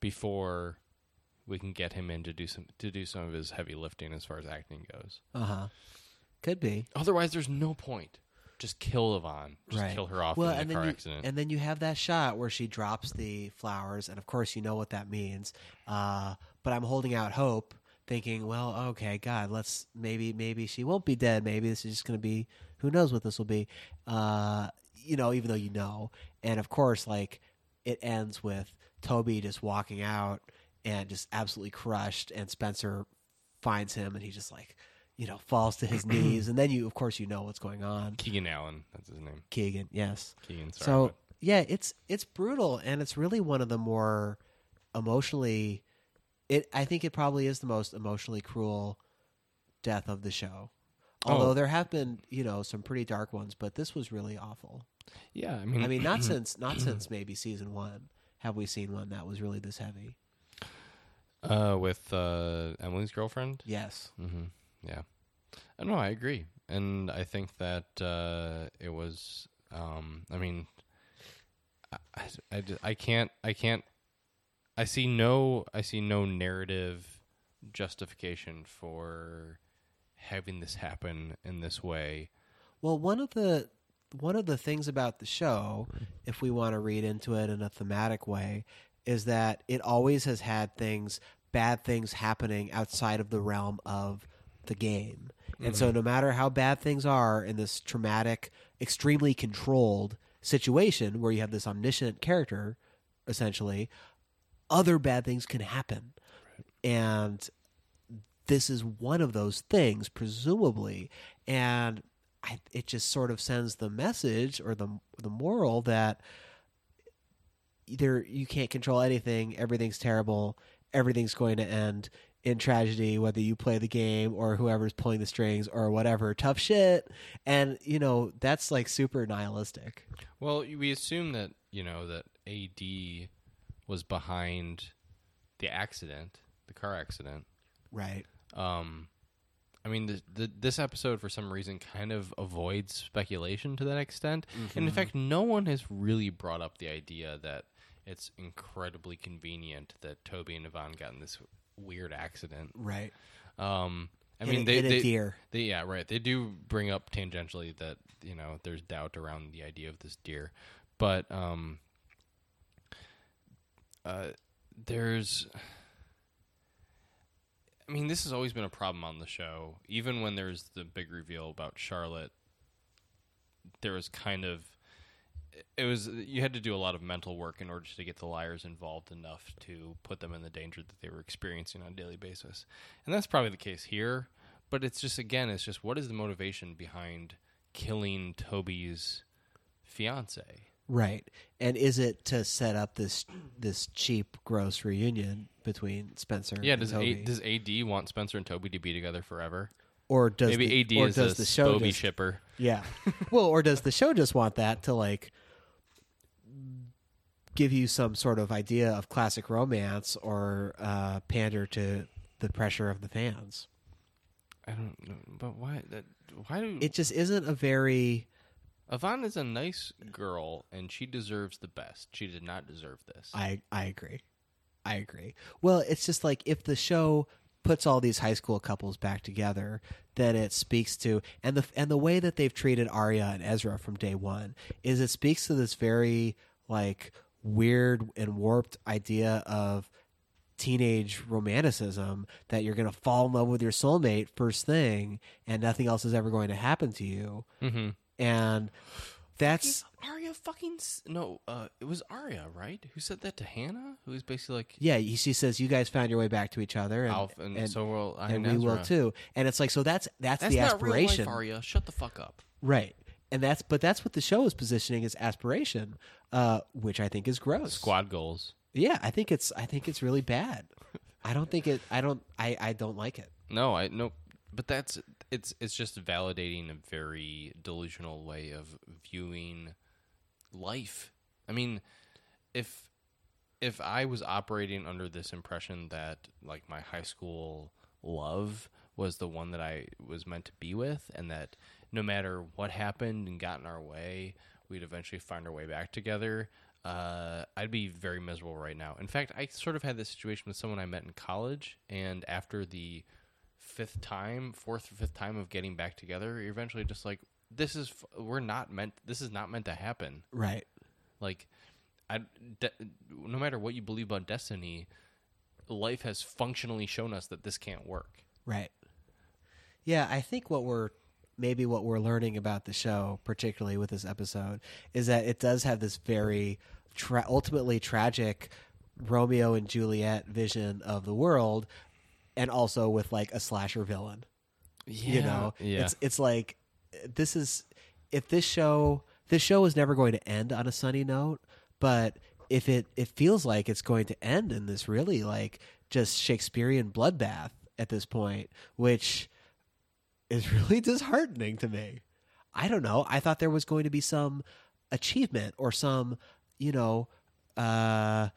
before we can get him in to do some to do some of his heavy lifting as far as acting goes. Uh huh. Could be. Otherwise, there's no point. Just kill Yvonne. Just right. kill her off well, in and the car you, accident. And then you have that shot where she drops the flowers, and of course you know what that means. Uh, but I'm holding out hope, thinking, well, okay, God, let's maybe maybe she won't be dead. Maybe this is just going to be who knows what this will be. Uh, you know, even though you know, and of course, like it ends with Toby just walking out and just absolutely crushed, and Spencer finds him, and he just like. You know, falls to his knees, and then you, of course, you know what's going on. Keegan Allen, that's his name. Keegan, yes. Keegan. Sorry, So but- yeah, it's it's brutal, and it's really one of the more emotionally. It I think it probably is the most emotionally cruel death of the show. Although Oh. there have been you know some pretty dark ones, but this was really awful. yeah, I mean, I mean, not since not since maybe season one have we seen one that was really this heavy. uh, with uh, Emily's girlfriend. Yes. hmm Yeah. I know. I agree, and I think that uh, it was. Um, I mean, I, I, I, I can't. I can't. I see no. I see no narrative justification for having this happen in this way. Well, one of the one of the things about the show, if we want to read into it in a thematic way, is that it always has had things, bad things happening outside of the realm of the game. And so mm-hmm. no matter how bad things are in this traumatic, extremely controlled situation where you have this omniscient character essentially, other bad things can happen. and this is one of those things, presumably, and I, it just sort of sends the message or the the moral that either you can't control anything, everything's terrible, everything's going to end in tragedy, whether you play the game or whoever's pulling the strings or whatever. Tough shit, and you know that's like super nihilistic. Well, we assume that you know that AD was behind the accident, the car accident. Right. Um, I mean, the, the, this episode for some reason kind of avoids speculation to that extent, and in fact, no one has really brought up the idea that it's incredibly convenient that Toby and Yvonne got in this weird accident. Right. Um, I Hit mean, a- they, they, deer. they yeah right. They do bring up tangentially that you know there's doubt around the idea of this deer, but um, uh, there's. I mean, this has always been a problem on the show. Even when there's the big reveal about Charlotte, there was kind of it was you had to do a lot of mental work in order to get the liars involved enough to put them in the danger that they were experiencing on a daily basis. And that's probably the case here, but it's just again it's just what is the motivation behind killing Toby's fiance? Right. And is it to set up this this cheap, gross reunion between Spencer Yeah, and does Toby? A, does AD want Spencer and Toby to be together forever? or does Maybe the, AD or is does the show Spoby just, shipper. Yeah. well, or does the show just want that to like give you some sort of idea of classic romance or uh, pander to the pressure of the fans? I don't know, but why? That, why do It just isn't a very Yvonne is a nice girl and she deserves the best. She did not deserve this. I I agree. I agree. Well, it's just like if the show puts all these high school couples back together, then it speaks to and the and the way that they've treated Aria and Ezra from day one is it speaks to this very like weird and warped idea of teenage romanticism that you're going to fall in love with your soulmate first thing and nothing else is ever going to happen to you mm-hmm. And that's Aria fucking no. Uh, it was Aria, right? Who said that to Hanna? Who was basically like yeah he- she says you guys found your way back to each other and, Alf, and, so will I and and we will too. And it's like so that's that's, That's the not aspiration, real life, Aria. Shut the fuck up. right? And that's but that's what the show is positioning as aspiration, uh, which I think is gross. Squad goals. Yeah, I think it's I think it's really bad. I don't think it. I don't. I I don't like it. No, I no, but that's it's it's just validating a very delusional way of viewing life. I mean, if if I was operating under this impression that like my high school love was the one that I was meant to be with, and that no matter what happened and got in our way, we'd eventually find our way back together. Uh, I'd be very miserable right now. In fact, I sort of had this situation with someone I met in college, and after the fifth time, fourth or fifth time of getting back together, you're eventually just like, this is f- we're not meant. This is not meant to happen. Right. Like, I, de- no matter what you believe about destiny, life has functionally shown us that this can't work. Right. Yeah, I think what we're maybe what we're learning about the show, particularly with this episode, is that it does have this very tra- ultimately tragic Romeo and Juliet vision of the world, and also with like a slasher villain. you know, yeah. it's it's like this is if this show this show is never going to end on a sunny note, but if it it feels like it's going to end in this really like just Shakespearean bloodbath at this point, which is really disheartening to me. I don't know. I thought there was going to be some achievement or some, you know, uh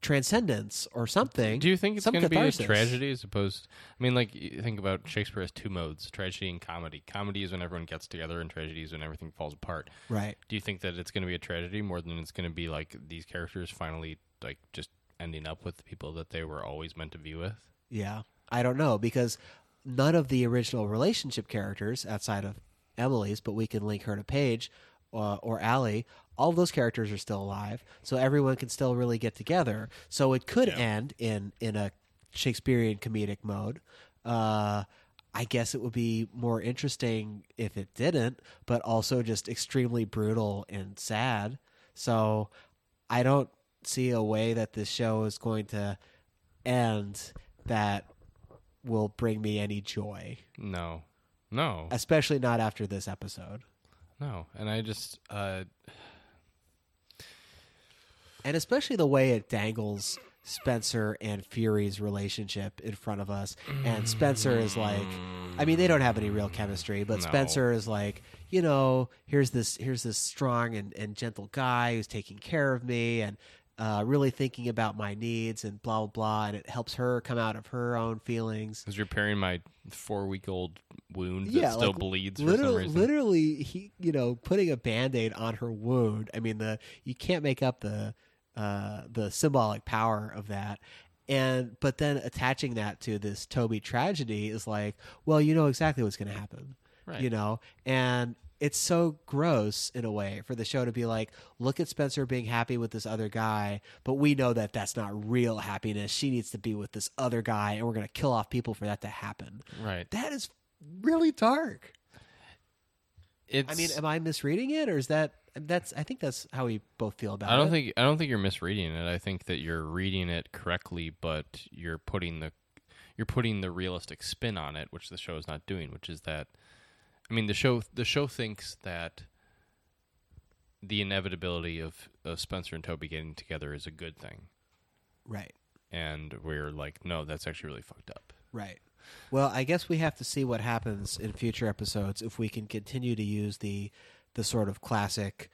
transcendence or something. Do you think it's going to be a tragedy as opposed? I mean, like think about Shakespeare has two modes: tragedy and comedy. Comedy is when everyone gets together, and tragedy is when everything falls apart. Right. Do you think that it's going to be a tragedy more than it's going to be like these characters finally like just ending up with the people that they were always meant to be with? Yeah. I don't know because none of the original relationship characters outside of Emily's, but we can link her to Paige uh, or Ali. All of those characters are still alive, so everyone can still really get together. So it could end in in a Shakespearean comedic mode. Uh, I guess it would be more interesting if it didn't, but also just extremely brutal and sad. So I don't see a way that this show is going to end that will bring me any joy, No, no, especially not after this episode. no. And I just, uh, and especially the way it dangles Spencer and Furey's relationship in front of us. And Spencer is like, I mean, they don't have any real chemistry, but No. Spencer is like, you know, here's this here's this strong and, and gentle guy who's taking care of me and uh, really thinking about my needs and blah blah blah, and it helps her come out of her own feelings. was repairing my four-week-old wound that still like, bleeds for literally, some reason. literally, he, you know, putting a band-aid on her wound. I mean, the you can't make up the uh, the symbolic power of that. And but then attaching that to this Toby tragedy is like, well, you know exactly what's going to happen, Right. you know, and it's so gross in a way for the show to be like, look at Spencer being happy with this other guy, but we know that that's not real happiness. She needs to be with this other guy, and we're going to kill off people for that to happen. Right. That is really dark. It's. I mean, am I misreading it, or is that that's? I think that's how we both feel about it. I don't think I don't think you're misreading it. I think that you're reading it correctly, but you're putting the you're putting the realistic spin on it, which the show is not doing. Which is that, I mean, the show the show thinks that the inevitability of, of Spencer and Toby getting together is a good thing, right, and we're like, no, that's actually really fucked up. right. Well, I guess we have to see what happens in future episodes if we can continue to use the the sort of classic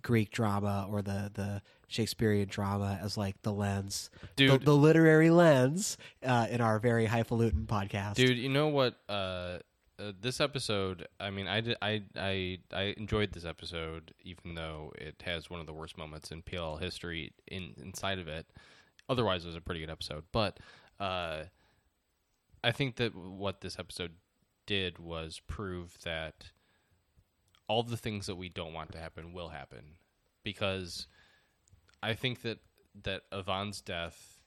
Greek drama or the the Shakespearean drama as like the lens, the, Dude. the literary lens uh, in our very highfalutin podcast. Dude, you know what? Uh, uh, this episode, I mean, I, did, I I I enjoyed this episode, even though it has one of the worst moments in PLL history in inside of it. Otherwise, it was a pretty good episode. But uh, I think that what this episode did was prove that all the things that we don't want to happen will happen, because I think that that Yvonne's death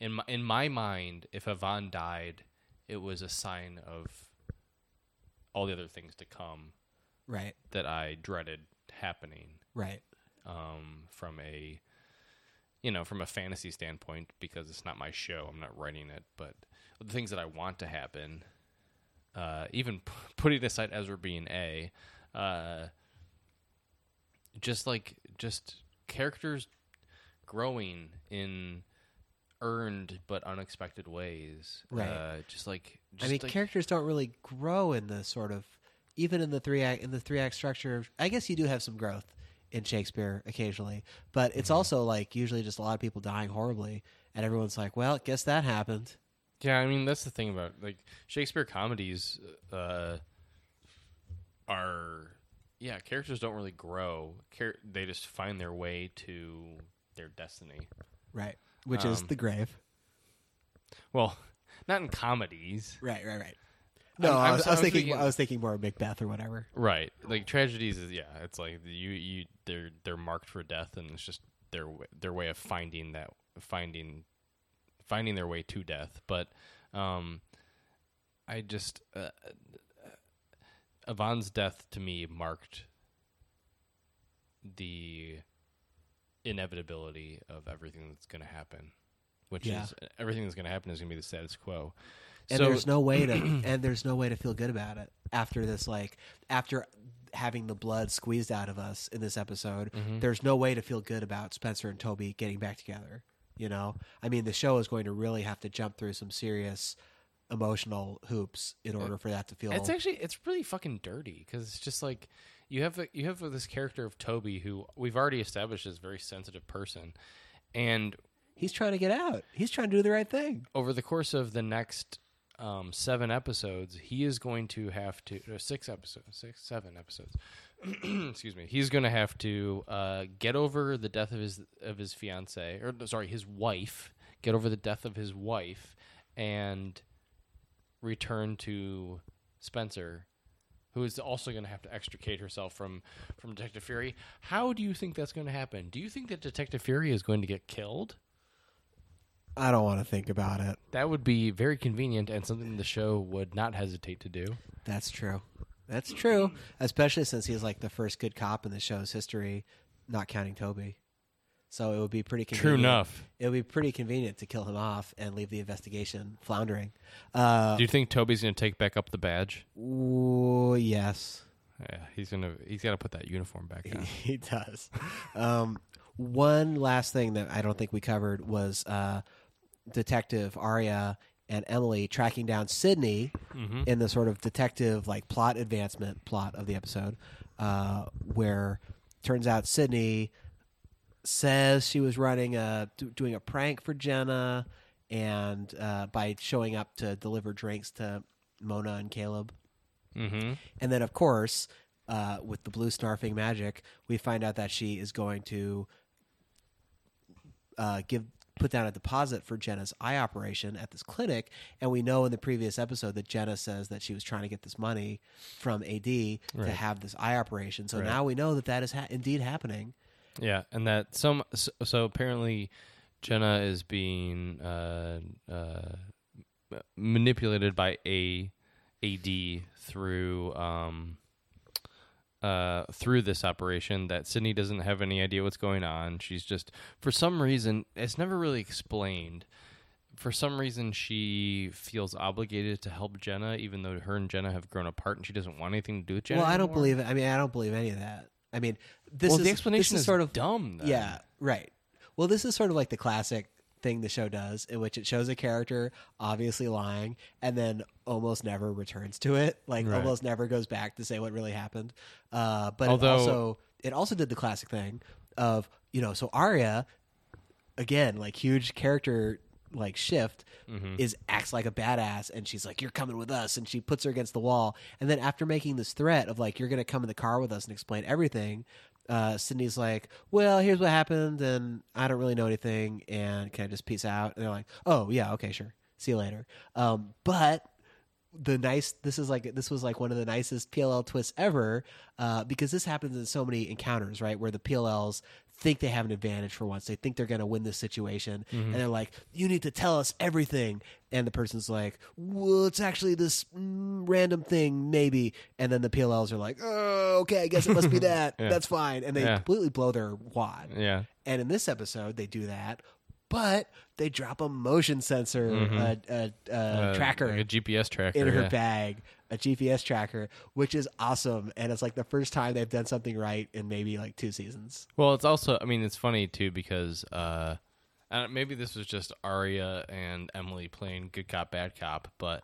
in my, in my mind, if Yvonne died, it was a sign of all the other things to come right, that I dreaded happening. Right, um, from a you know from a fantasy standpoint because it's not my show. I'm not writing it, but the things that I want to happen, uh, even p- putting aside Ezra being a, uh, just like just characters growing in earned but unexpected ways. Right. Uh, just like I mean, like, characters don't really grow in the sort of even in the three act in the three act structure. I guess you do have some growth in Shakespeare occasionally, but it's also like usually just a lot of people dying horribly, and everyone's like, "Well, guess that happened." Yeah, I mean that's the thing about like Shakespeare comedies uh, are yeah characters don't really grow. Char- they just find their way to their destiny. Right, which is Um, the grave. Well, not in comedies, Right, right, right. No, I'm- I, was, I was I was thinking, thinking- I was thinking more of Macbeth or whatever. right? Like tragedies is yeah, it's like you you they're they're marked for death, and it's just their their way of finding that finding finding their way to death. But um, I just uh, Yvonne's death to me marked the inevitability of everything that's going to happen, which Yeah. is everything that's going to happen is going to be the status quo. and so there's no way to and there's no way to feel good about it after this like after having the blood squeezed out of us in this episode Mm-hmm. there's no way to feel good about spencer and toby getting back together you know i mean the show is going to really have to jump through some serious emotional hoops in order for that to feel It's actually it's really fucking dirty because it's just like you have a, you have this character of Toby who we've already established is a very sensitive person, and he's trying to get out he's trying to do the right thing over the course of the next um, seven episodes, he is going to have to or six episodes, six seven episodes. excuse me. He's going to have to uh, get over the death of his of his fiance, or sorry, his wife. Get over the death of his wife, and return to Spencer, who is also going to have to extricate herself from from Detective Furey. How do you think that's going to happen? Do you think that Detective Furey is going to get killed? i don't want to think about it That would be very convenient and something the show would not hesitate to do. that's true that's true especially since he's like the first good cop in the show's history not counting toby So it would be pretty True convenient. enough. It would be pretty convenient to kill him off and leave the investigation floundering. Uh, Do you think Toby's gonna take back up the badge? ooh, yes. Yeah, he's gonna. He's got to put that uniform back on. he does. Um, one last thing that I don't think we covered was uh, Detective Aria and Emily tracking down Sydney Mm-hmm. in the sort of detective like plot advancement plot of the episode, uh, where turns out Sydney says she was running a do, doing a prank for Jenna, and uh, by showing up to deliver drinks to Mona and Caleb. Mm-hmm. And then, of course, uh, with the blue snarfing magic, we find out that she is going to uh, give put down a deposit for Jenna's eye operation at this clinic. And we know in the previous episode that Jenna says that she was trying to get this money from AD to have this eye operation. So Right. now we know that that is ha- indeed happening. Yeah, and that some so, so apparently Jenna is being uh, uh, manipulated by a AD through um uh through this operation that Sydney doesn't have any idea what's going on. She's just for some reason it's never really explained. For some reason she feels obligated to help Jenna even though her and Jenna have grown apart and she doesn't want anything to do with Jenna. well, I don't anymore. believe it. I mean, I don't believe any of that. I mean, this well, is the explanation this is is sort of dumb. Then. Yeah, right. Well, this is sort of like the classic thing the show does, in which it shows a character obviously lying and then almost never returns to it. Like Right. almost never goes back to say what really happened. Uh, but Although- it also it also did the classic thing of you know so Aria again like huge character like shift Mm-hmm. is acts like a badass and she's like you're coming with us and she puts her against the wall and then after making this threat of like you're gonna come in the car with us and explain everything uh, Sydney's like well here's what happened and I don't really know anything and can I just peace out? And they're like oh yeah okay sure. See you later. Um, but the nice this is like this was like one of the nicest PLL twists ever uh, because this happens in so many encounters right where the PLLs think they have an advantage for once. They think they're going to win this situation. And they're like you need to tell us everything. And the person's like well it's actually this mm, random thing maybe. And then the PLLs are like oh okay I guess it must be that. Yeah. that's fine. And they Yeah. completely blow their wad. Yeah. and in this episode, they do that, but they drop a motion sensor uh, uh, uh, Uh, tracker like a GPS tracker in her yeah. bag, a GPS tracker, which is awesome. And it's like the first time they've done something right in maybe like two seasons. Well, it's also, I mean, it's funny too because uh, maybe this was just Aria and Emily playing good cop, bad cop, but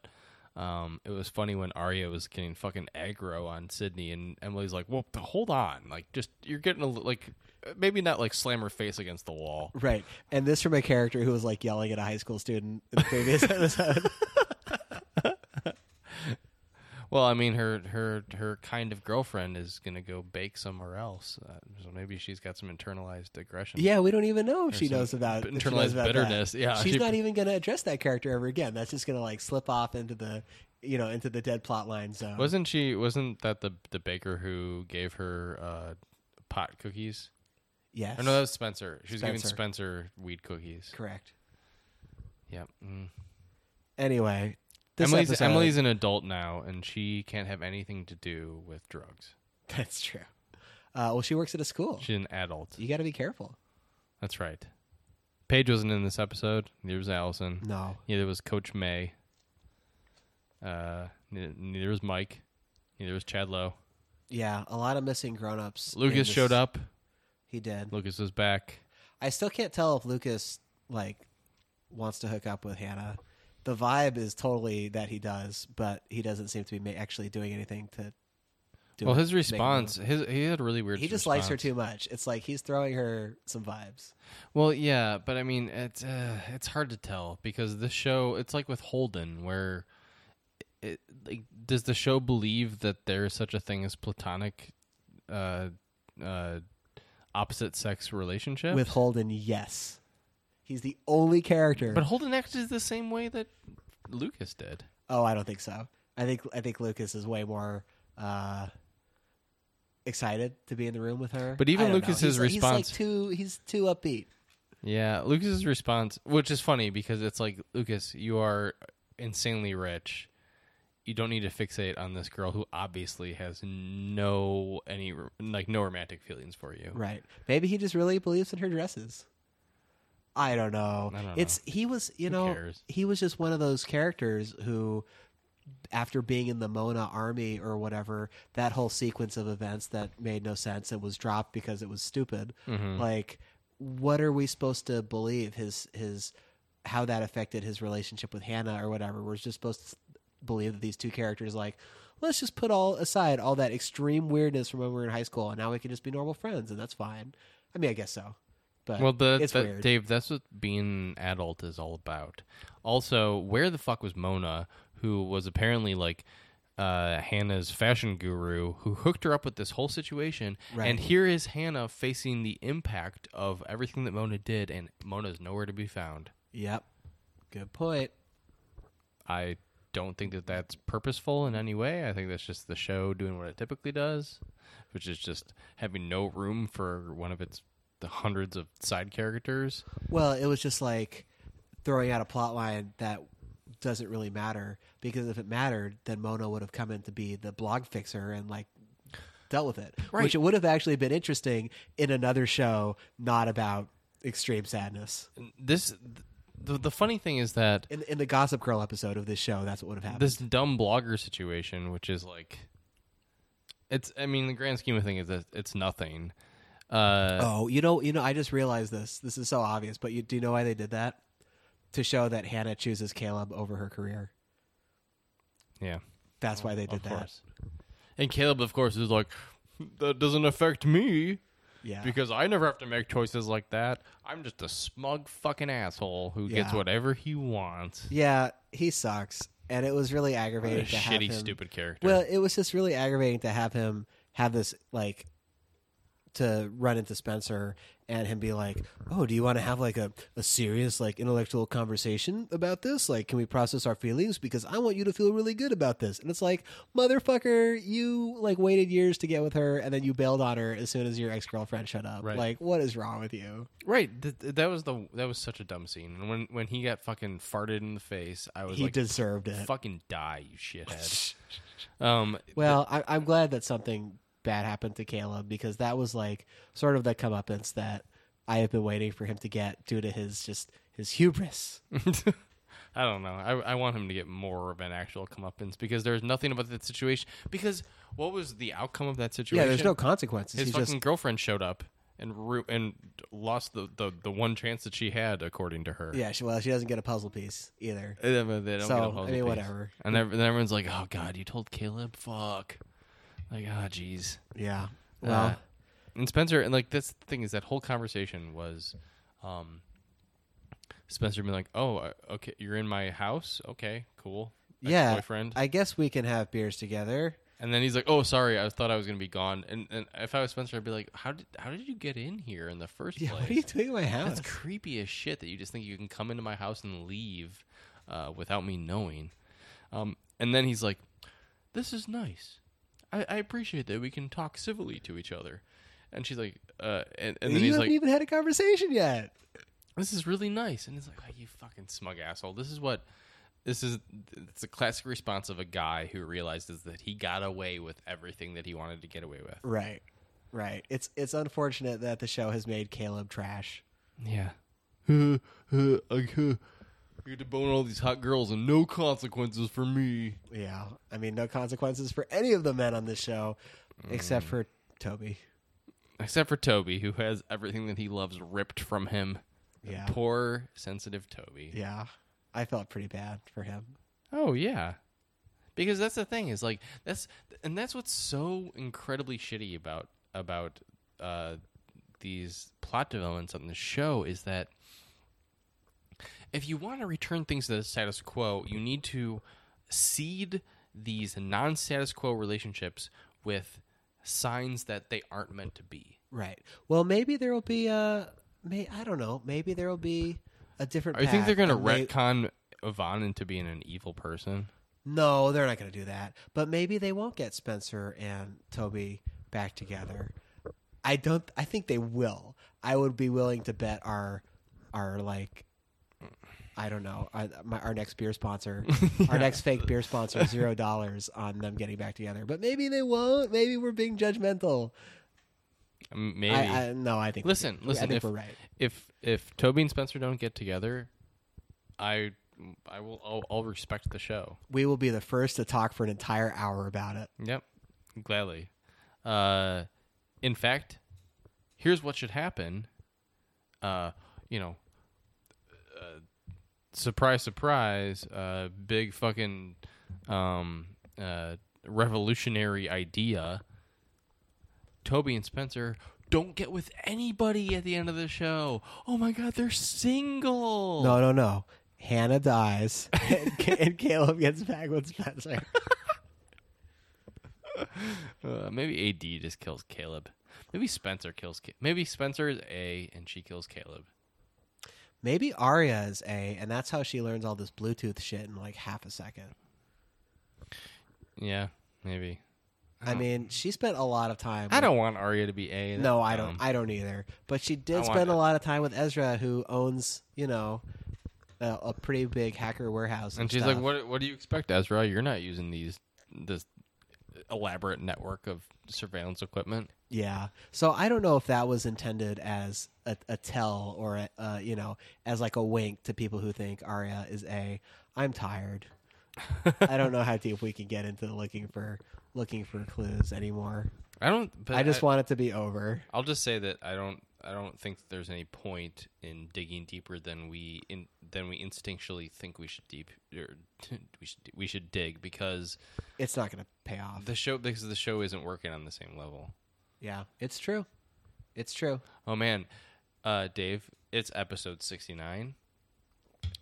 um, it was funny when Aria was getting fucking aggro on Sydney, and Emily's like, "Well, hold on, like, just you're getting a li- like, maybe not like slam her face against the wall." Right. And this from a character who was like yelling at a high school student in the previous episode. Well, I mean, her her her kind of girlfriend is gonna go bake somewhere else, uh, so maybe she's got some internalized aggression. yeah, we don't even know if she knows about she internalized knows about that. bitterness. Yeah, She's she- not even going to address that character ever again. That's just going to like slip off into the, you know, into the dead plot line zone. Wasn't she? Wasn't that the the baker who gave her uh, pot cookies? Yes. Or no, that was Spencer. She was giving Spencer. Spencer weed cookies. Correct. Yep. Mm. Anyway, this Emily's episode- Emily's an adult now, and she can't have anything to do with drugs. That's true. Uh, well, she works at a school. She's an adult. You got to be careful. That's right. Paige wasn't in this episode. Neither was Alison. No. Neither was Coach May. Uh, neither, neither was Mike. Neither was Chad Lowe. Yeah, a lot of missing grown-ups. in Lucas this- showed up. He did. Lucas is back. I still can't tell if Lucas like wants to hook up with Hanna. The vibe is totally that he does, but he doesn't seem to be ma- actually doing anything to. Do Well, his response, his he had a really weird. He just likes her too much. It's like he's throwing her some vibes. Well, yeah, but I mean, it's uh, it's hard to tell because the show. It's like with Holden, where it like does the show believe that there is such a thing as platonic, uh, uh, opposite sex relationship With Holden, yes, he's the only character. But Holden acted the same way that Lucas did. Oh, I don't think so. I think I think Lucas is way more uh, excited to be in the room with her. But even. Lucas's He's response- he's like too he's too upbeat. Yeah, Lucas's response, which is funny because it's like Lucas, you are insanely rich. You don't need to fixate on this girl who obviously has no any like no romantic feelings for you. Right. Maybe he just really believes in her dresses. I don't know. I don't know. It's he was, you Who know, cares? he was just one of those characters who after being in the Mona army or whatever, that whole sequence of events that made no sense and was dropped because it was stupid. Mm-hmm. Like what are we supposed to believe his his how that affected his relationship with Hanna or whatever? We're just supposed to believe that these two characters like let's just put all aside all that extreme weirdness from when we were in high school and now we can just be normal friends and that's fine. I mean, I guess so. But Well, the, it's that- weird. Dave, that's what being an adult is all about. Also, where the fuck was Mona, who was apparently like uh, Hanna's fashion guru, who hooked her up with this whole situation? Right. And here is Hanna facing the impact of everything that Mona did, and Mona's nowhere to be found. Yep. Good point. I don't think that that's purposeful in any way. I think that's just the show doing what it typically does, which is just having no room for one of its the hundreds of side characters. Well, it was just like throwing out a plot line that doesn't really matter because if it mattered, then Mona would have come in to be the blog fixer and like dealt with it. Right. Which it would have actually been interesting in another show, not about extreme sadness. This the the funny thing is that In in the Gossip Girl episode of this show, that's what would have happened. this dumb blogger situation, which is like, it's I mean the grand scheme of things is that it's nothing. Uh, oh, you know, you know, I just realized this. This is so obvious, but you do you know why they did that? To show that Hanna chooses Caleb over her career. yeah, That's why they did that. And Caleb, of course, is like, that doesn't affect me Yeah. because I never have to make choices like that. I'm just a smug fucking asshole who gets Yeah. whatever he wants. Yeah, he sucks, and it was really What aggravating a to have shitty, him. stupid character. Well, it was just really aggravating to have him have this like to run into Spencer and him be like, "Oh, do you want to have like a, a serious like intellectual conversation about this? Like, can we process our feelings? Because I want you to feel really good about this." And it's like, motherfucker, you like waited years to get with her, and then you bailed on her as soon as your ex girlfriend shut up. Right. Like, what is wrong with you? right, th- th- that was the that was such a dumb scene. And when when he got fucking farted in the face, I was He like, deserved it. "Fucking die, you shithead." um, Well, I, I'm glad that something bad happened to Caleb because that was like sort of the comeuppance that I have been waiting for him to get due to his just his hubris. I don't know. I, I want him to get more of an actual comeuppance because there's nothing about that situation. Because what was the outcome of that situation? Yeah, there's no consequences. His He's fucking just girlfriend showed up and ru- and lost the, the, the one chance that she had, according to her. yeah. She, well, she doesn't get a puzzle piece either. Uh, they don't So, get a I puzzle mean, piece. whatever. And, ev- and everyone's like, "Oh God, you told Caleb? Fuck!" Like, ah, jeez. Yeah. Well, Well, and Spencer, and like this thing is that whole conversation was, um, Spencer being like, "Oh, uh, okay, you're in my house. Okay, cool. yeah. boyfriend." I guess we can have beers together. And then he's like, "Oh, sorry, I thought I was gonna be gone." And and if I was Spencer, I'd be like, "How did how did you get in here in the first Yeah. place?" What are you doing in my house? That's creepy as shit that you just think you can come into my house and leave uh, without me knowing. Um, and then he's like, "This is nice. I, I appreciate that we can talk civilly to each other." And she's like, uh, and, and then you he's haven't like, even had a conversation yet. "This is really nice." And it's like, oh, "You fucking smug asshole. This is what." This is it's a classic response of a guy who realizes that he got away with everything that he wanted to get away with. Right. Right. It's it's unfortunate that the show has made Caleb trash. Yeah. I, I get to bone all these hot girls and no consequences for me. Yeah. I mean, no consequences for any of the men on this show, except Mm. for Toby. Except for Toby, who has everything that he loves ripped from him. Yeah. Poor, sensitive Toby. Yeah. I felt pretty bad for him. Oh, yeah. Because that's the thing is like that's and that's what's so incredibly shitty about about uh, these plot developments on the show is that if you want to return things to the status quo, you need to seed these non-status quo relationships with signs that they aren't meant to be. Right. Well, maybe there will be a. May I don't know. Maybe there will be a different. I think they're going to retcon Yvonne into being an evil person. No, they're not going to do that. But maybe they won't get Spencer and Toby back together. I don't. I think they will. I would be willing to bet our, our like, I don't know. I, my, our next beer sponsor, our next fake beer sponsor, zero dollars on them getting back together. But maybe they won't. Maybe we're being judgmental. Maybe. I, I, no, I think. listen, listen. I think if, we're right. if if Toby and Spencer don't get together, I I will I'll, I'll respect the show. We will be the first to talk for an entire hour about it. Yep, gladly. Uh, in fact, here's what should happen. Uh, you know, surprise, surprise, uh, big fucking um, uh, revolutionary idea. Toby and Spencer don't get with anybody at the end of the show. Oh my god, they're single. No, no, no. Hanna dies, and, Ca- and Caleb gets back with Spencer. Uh, maybe AD just kills Caleb. Maybe Spencer kills. Ca- Maybe Spencer is A and she kills Caleb. Maybe Aria is A, and that's how she learns all this Bluetooth shit in like half a second. Yeah, maybe. I mean, she spent a lot of time. I with- don't want Aria to be A. No, I don't. I don't either. But she did I spend a lot of time with Ezra, who owns, you know, a, a pretty big hacker warehouse. And, and she's stuff. like, "What? What do you expect, Ezra? You're not using these this elaborate network of surveillance equipment." Yeah. So I don't know if that was intended as a, a tell or a, uh, you know, as like a wink to people who think Aria is A. I'm tired. I don't know how deep we can get into looking for looking for clues anymore. I don't. But I just want it to be over. I'll just say that I don't. I don't think there's any point in digging deeper than we in than we instinctually think we should deep or we should we should dig because It's not going to pay off. the show because the show isn't working on the same level. Yeah, it's true. It's true. Oh man, uh, Dave, it's episode sixty nine.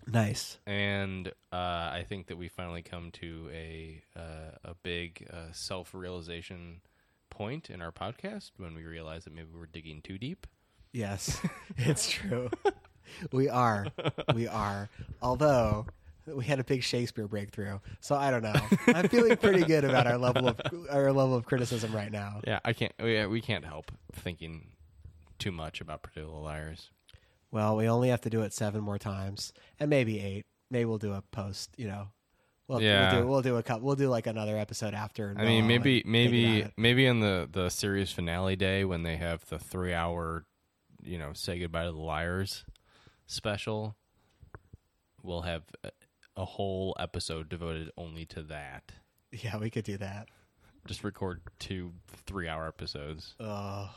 Nice. and uh, I think that we finally come to a uh, a big uh, self realization point in our podcast when we realize that maybe we're digging too deep. Yes, it's true. we are. We are. Although we had a big Shakespeare breakthrough, so I don't know. I'm feeling pretty good about our level of our level of criticism right now. Yeah, I can't. We, we can't help thinking too much about Pretty Little Liars. Well, we only have to do it seven more times, and maybe eight. Maybe we'll do a post. You know, we'll, Yeah. we'll do we'll do a couple. We'll do like another episode after. I mean, maybe maybe maybe on the the series finale day when they have the three hour, you know, say goodbye to the liars special, we'll have a, a whole episode devoted only to that. Yeah, we could do that. Just record two three hour episodes. Oh,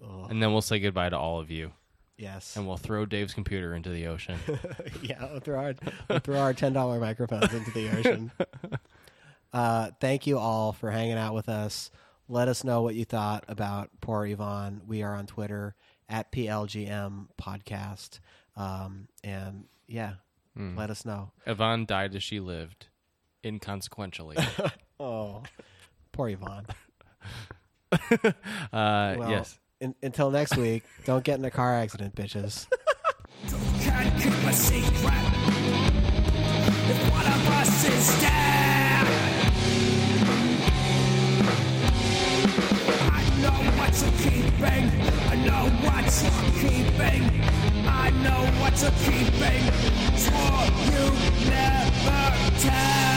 And then we'll say goodbye to all of you. yes. And we'll throw Dave's computer into the ocean. yeah, we'll throw our we'll throw our ten dollar microphones into the ocean. Uh, thank you all for hanging out with us. Let us know what you thought about poor Yvonne. We are on Twitter at PLGM Podcast, um, and yeah, let us know. Yvonne died as she lived, inconsequentially. Oh, poor Yvonne. Uh, Well, yes. in, until next week, don't get in a car accident, bitches. Can't keep a secret. If one of us is dead, keeping. I know what's keeping. Swore you never tell.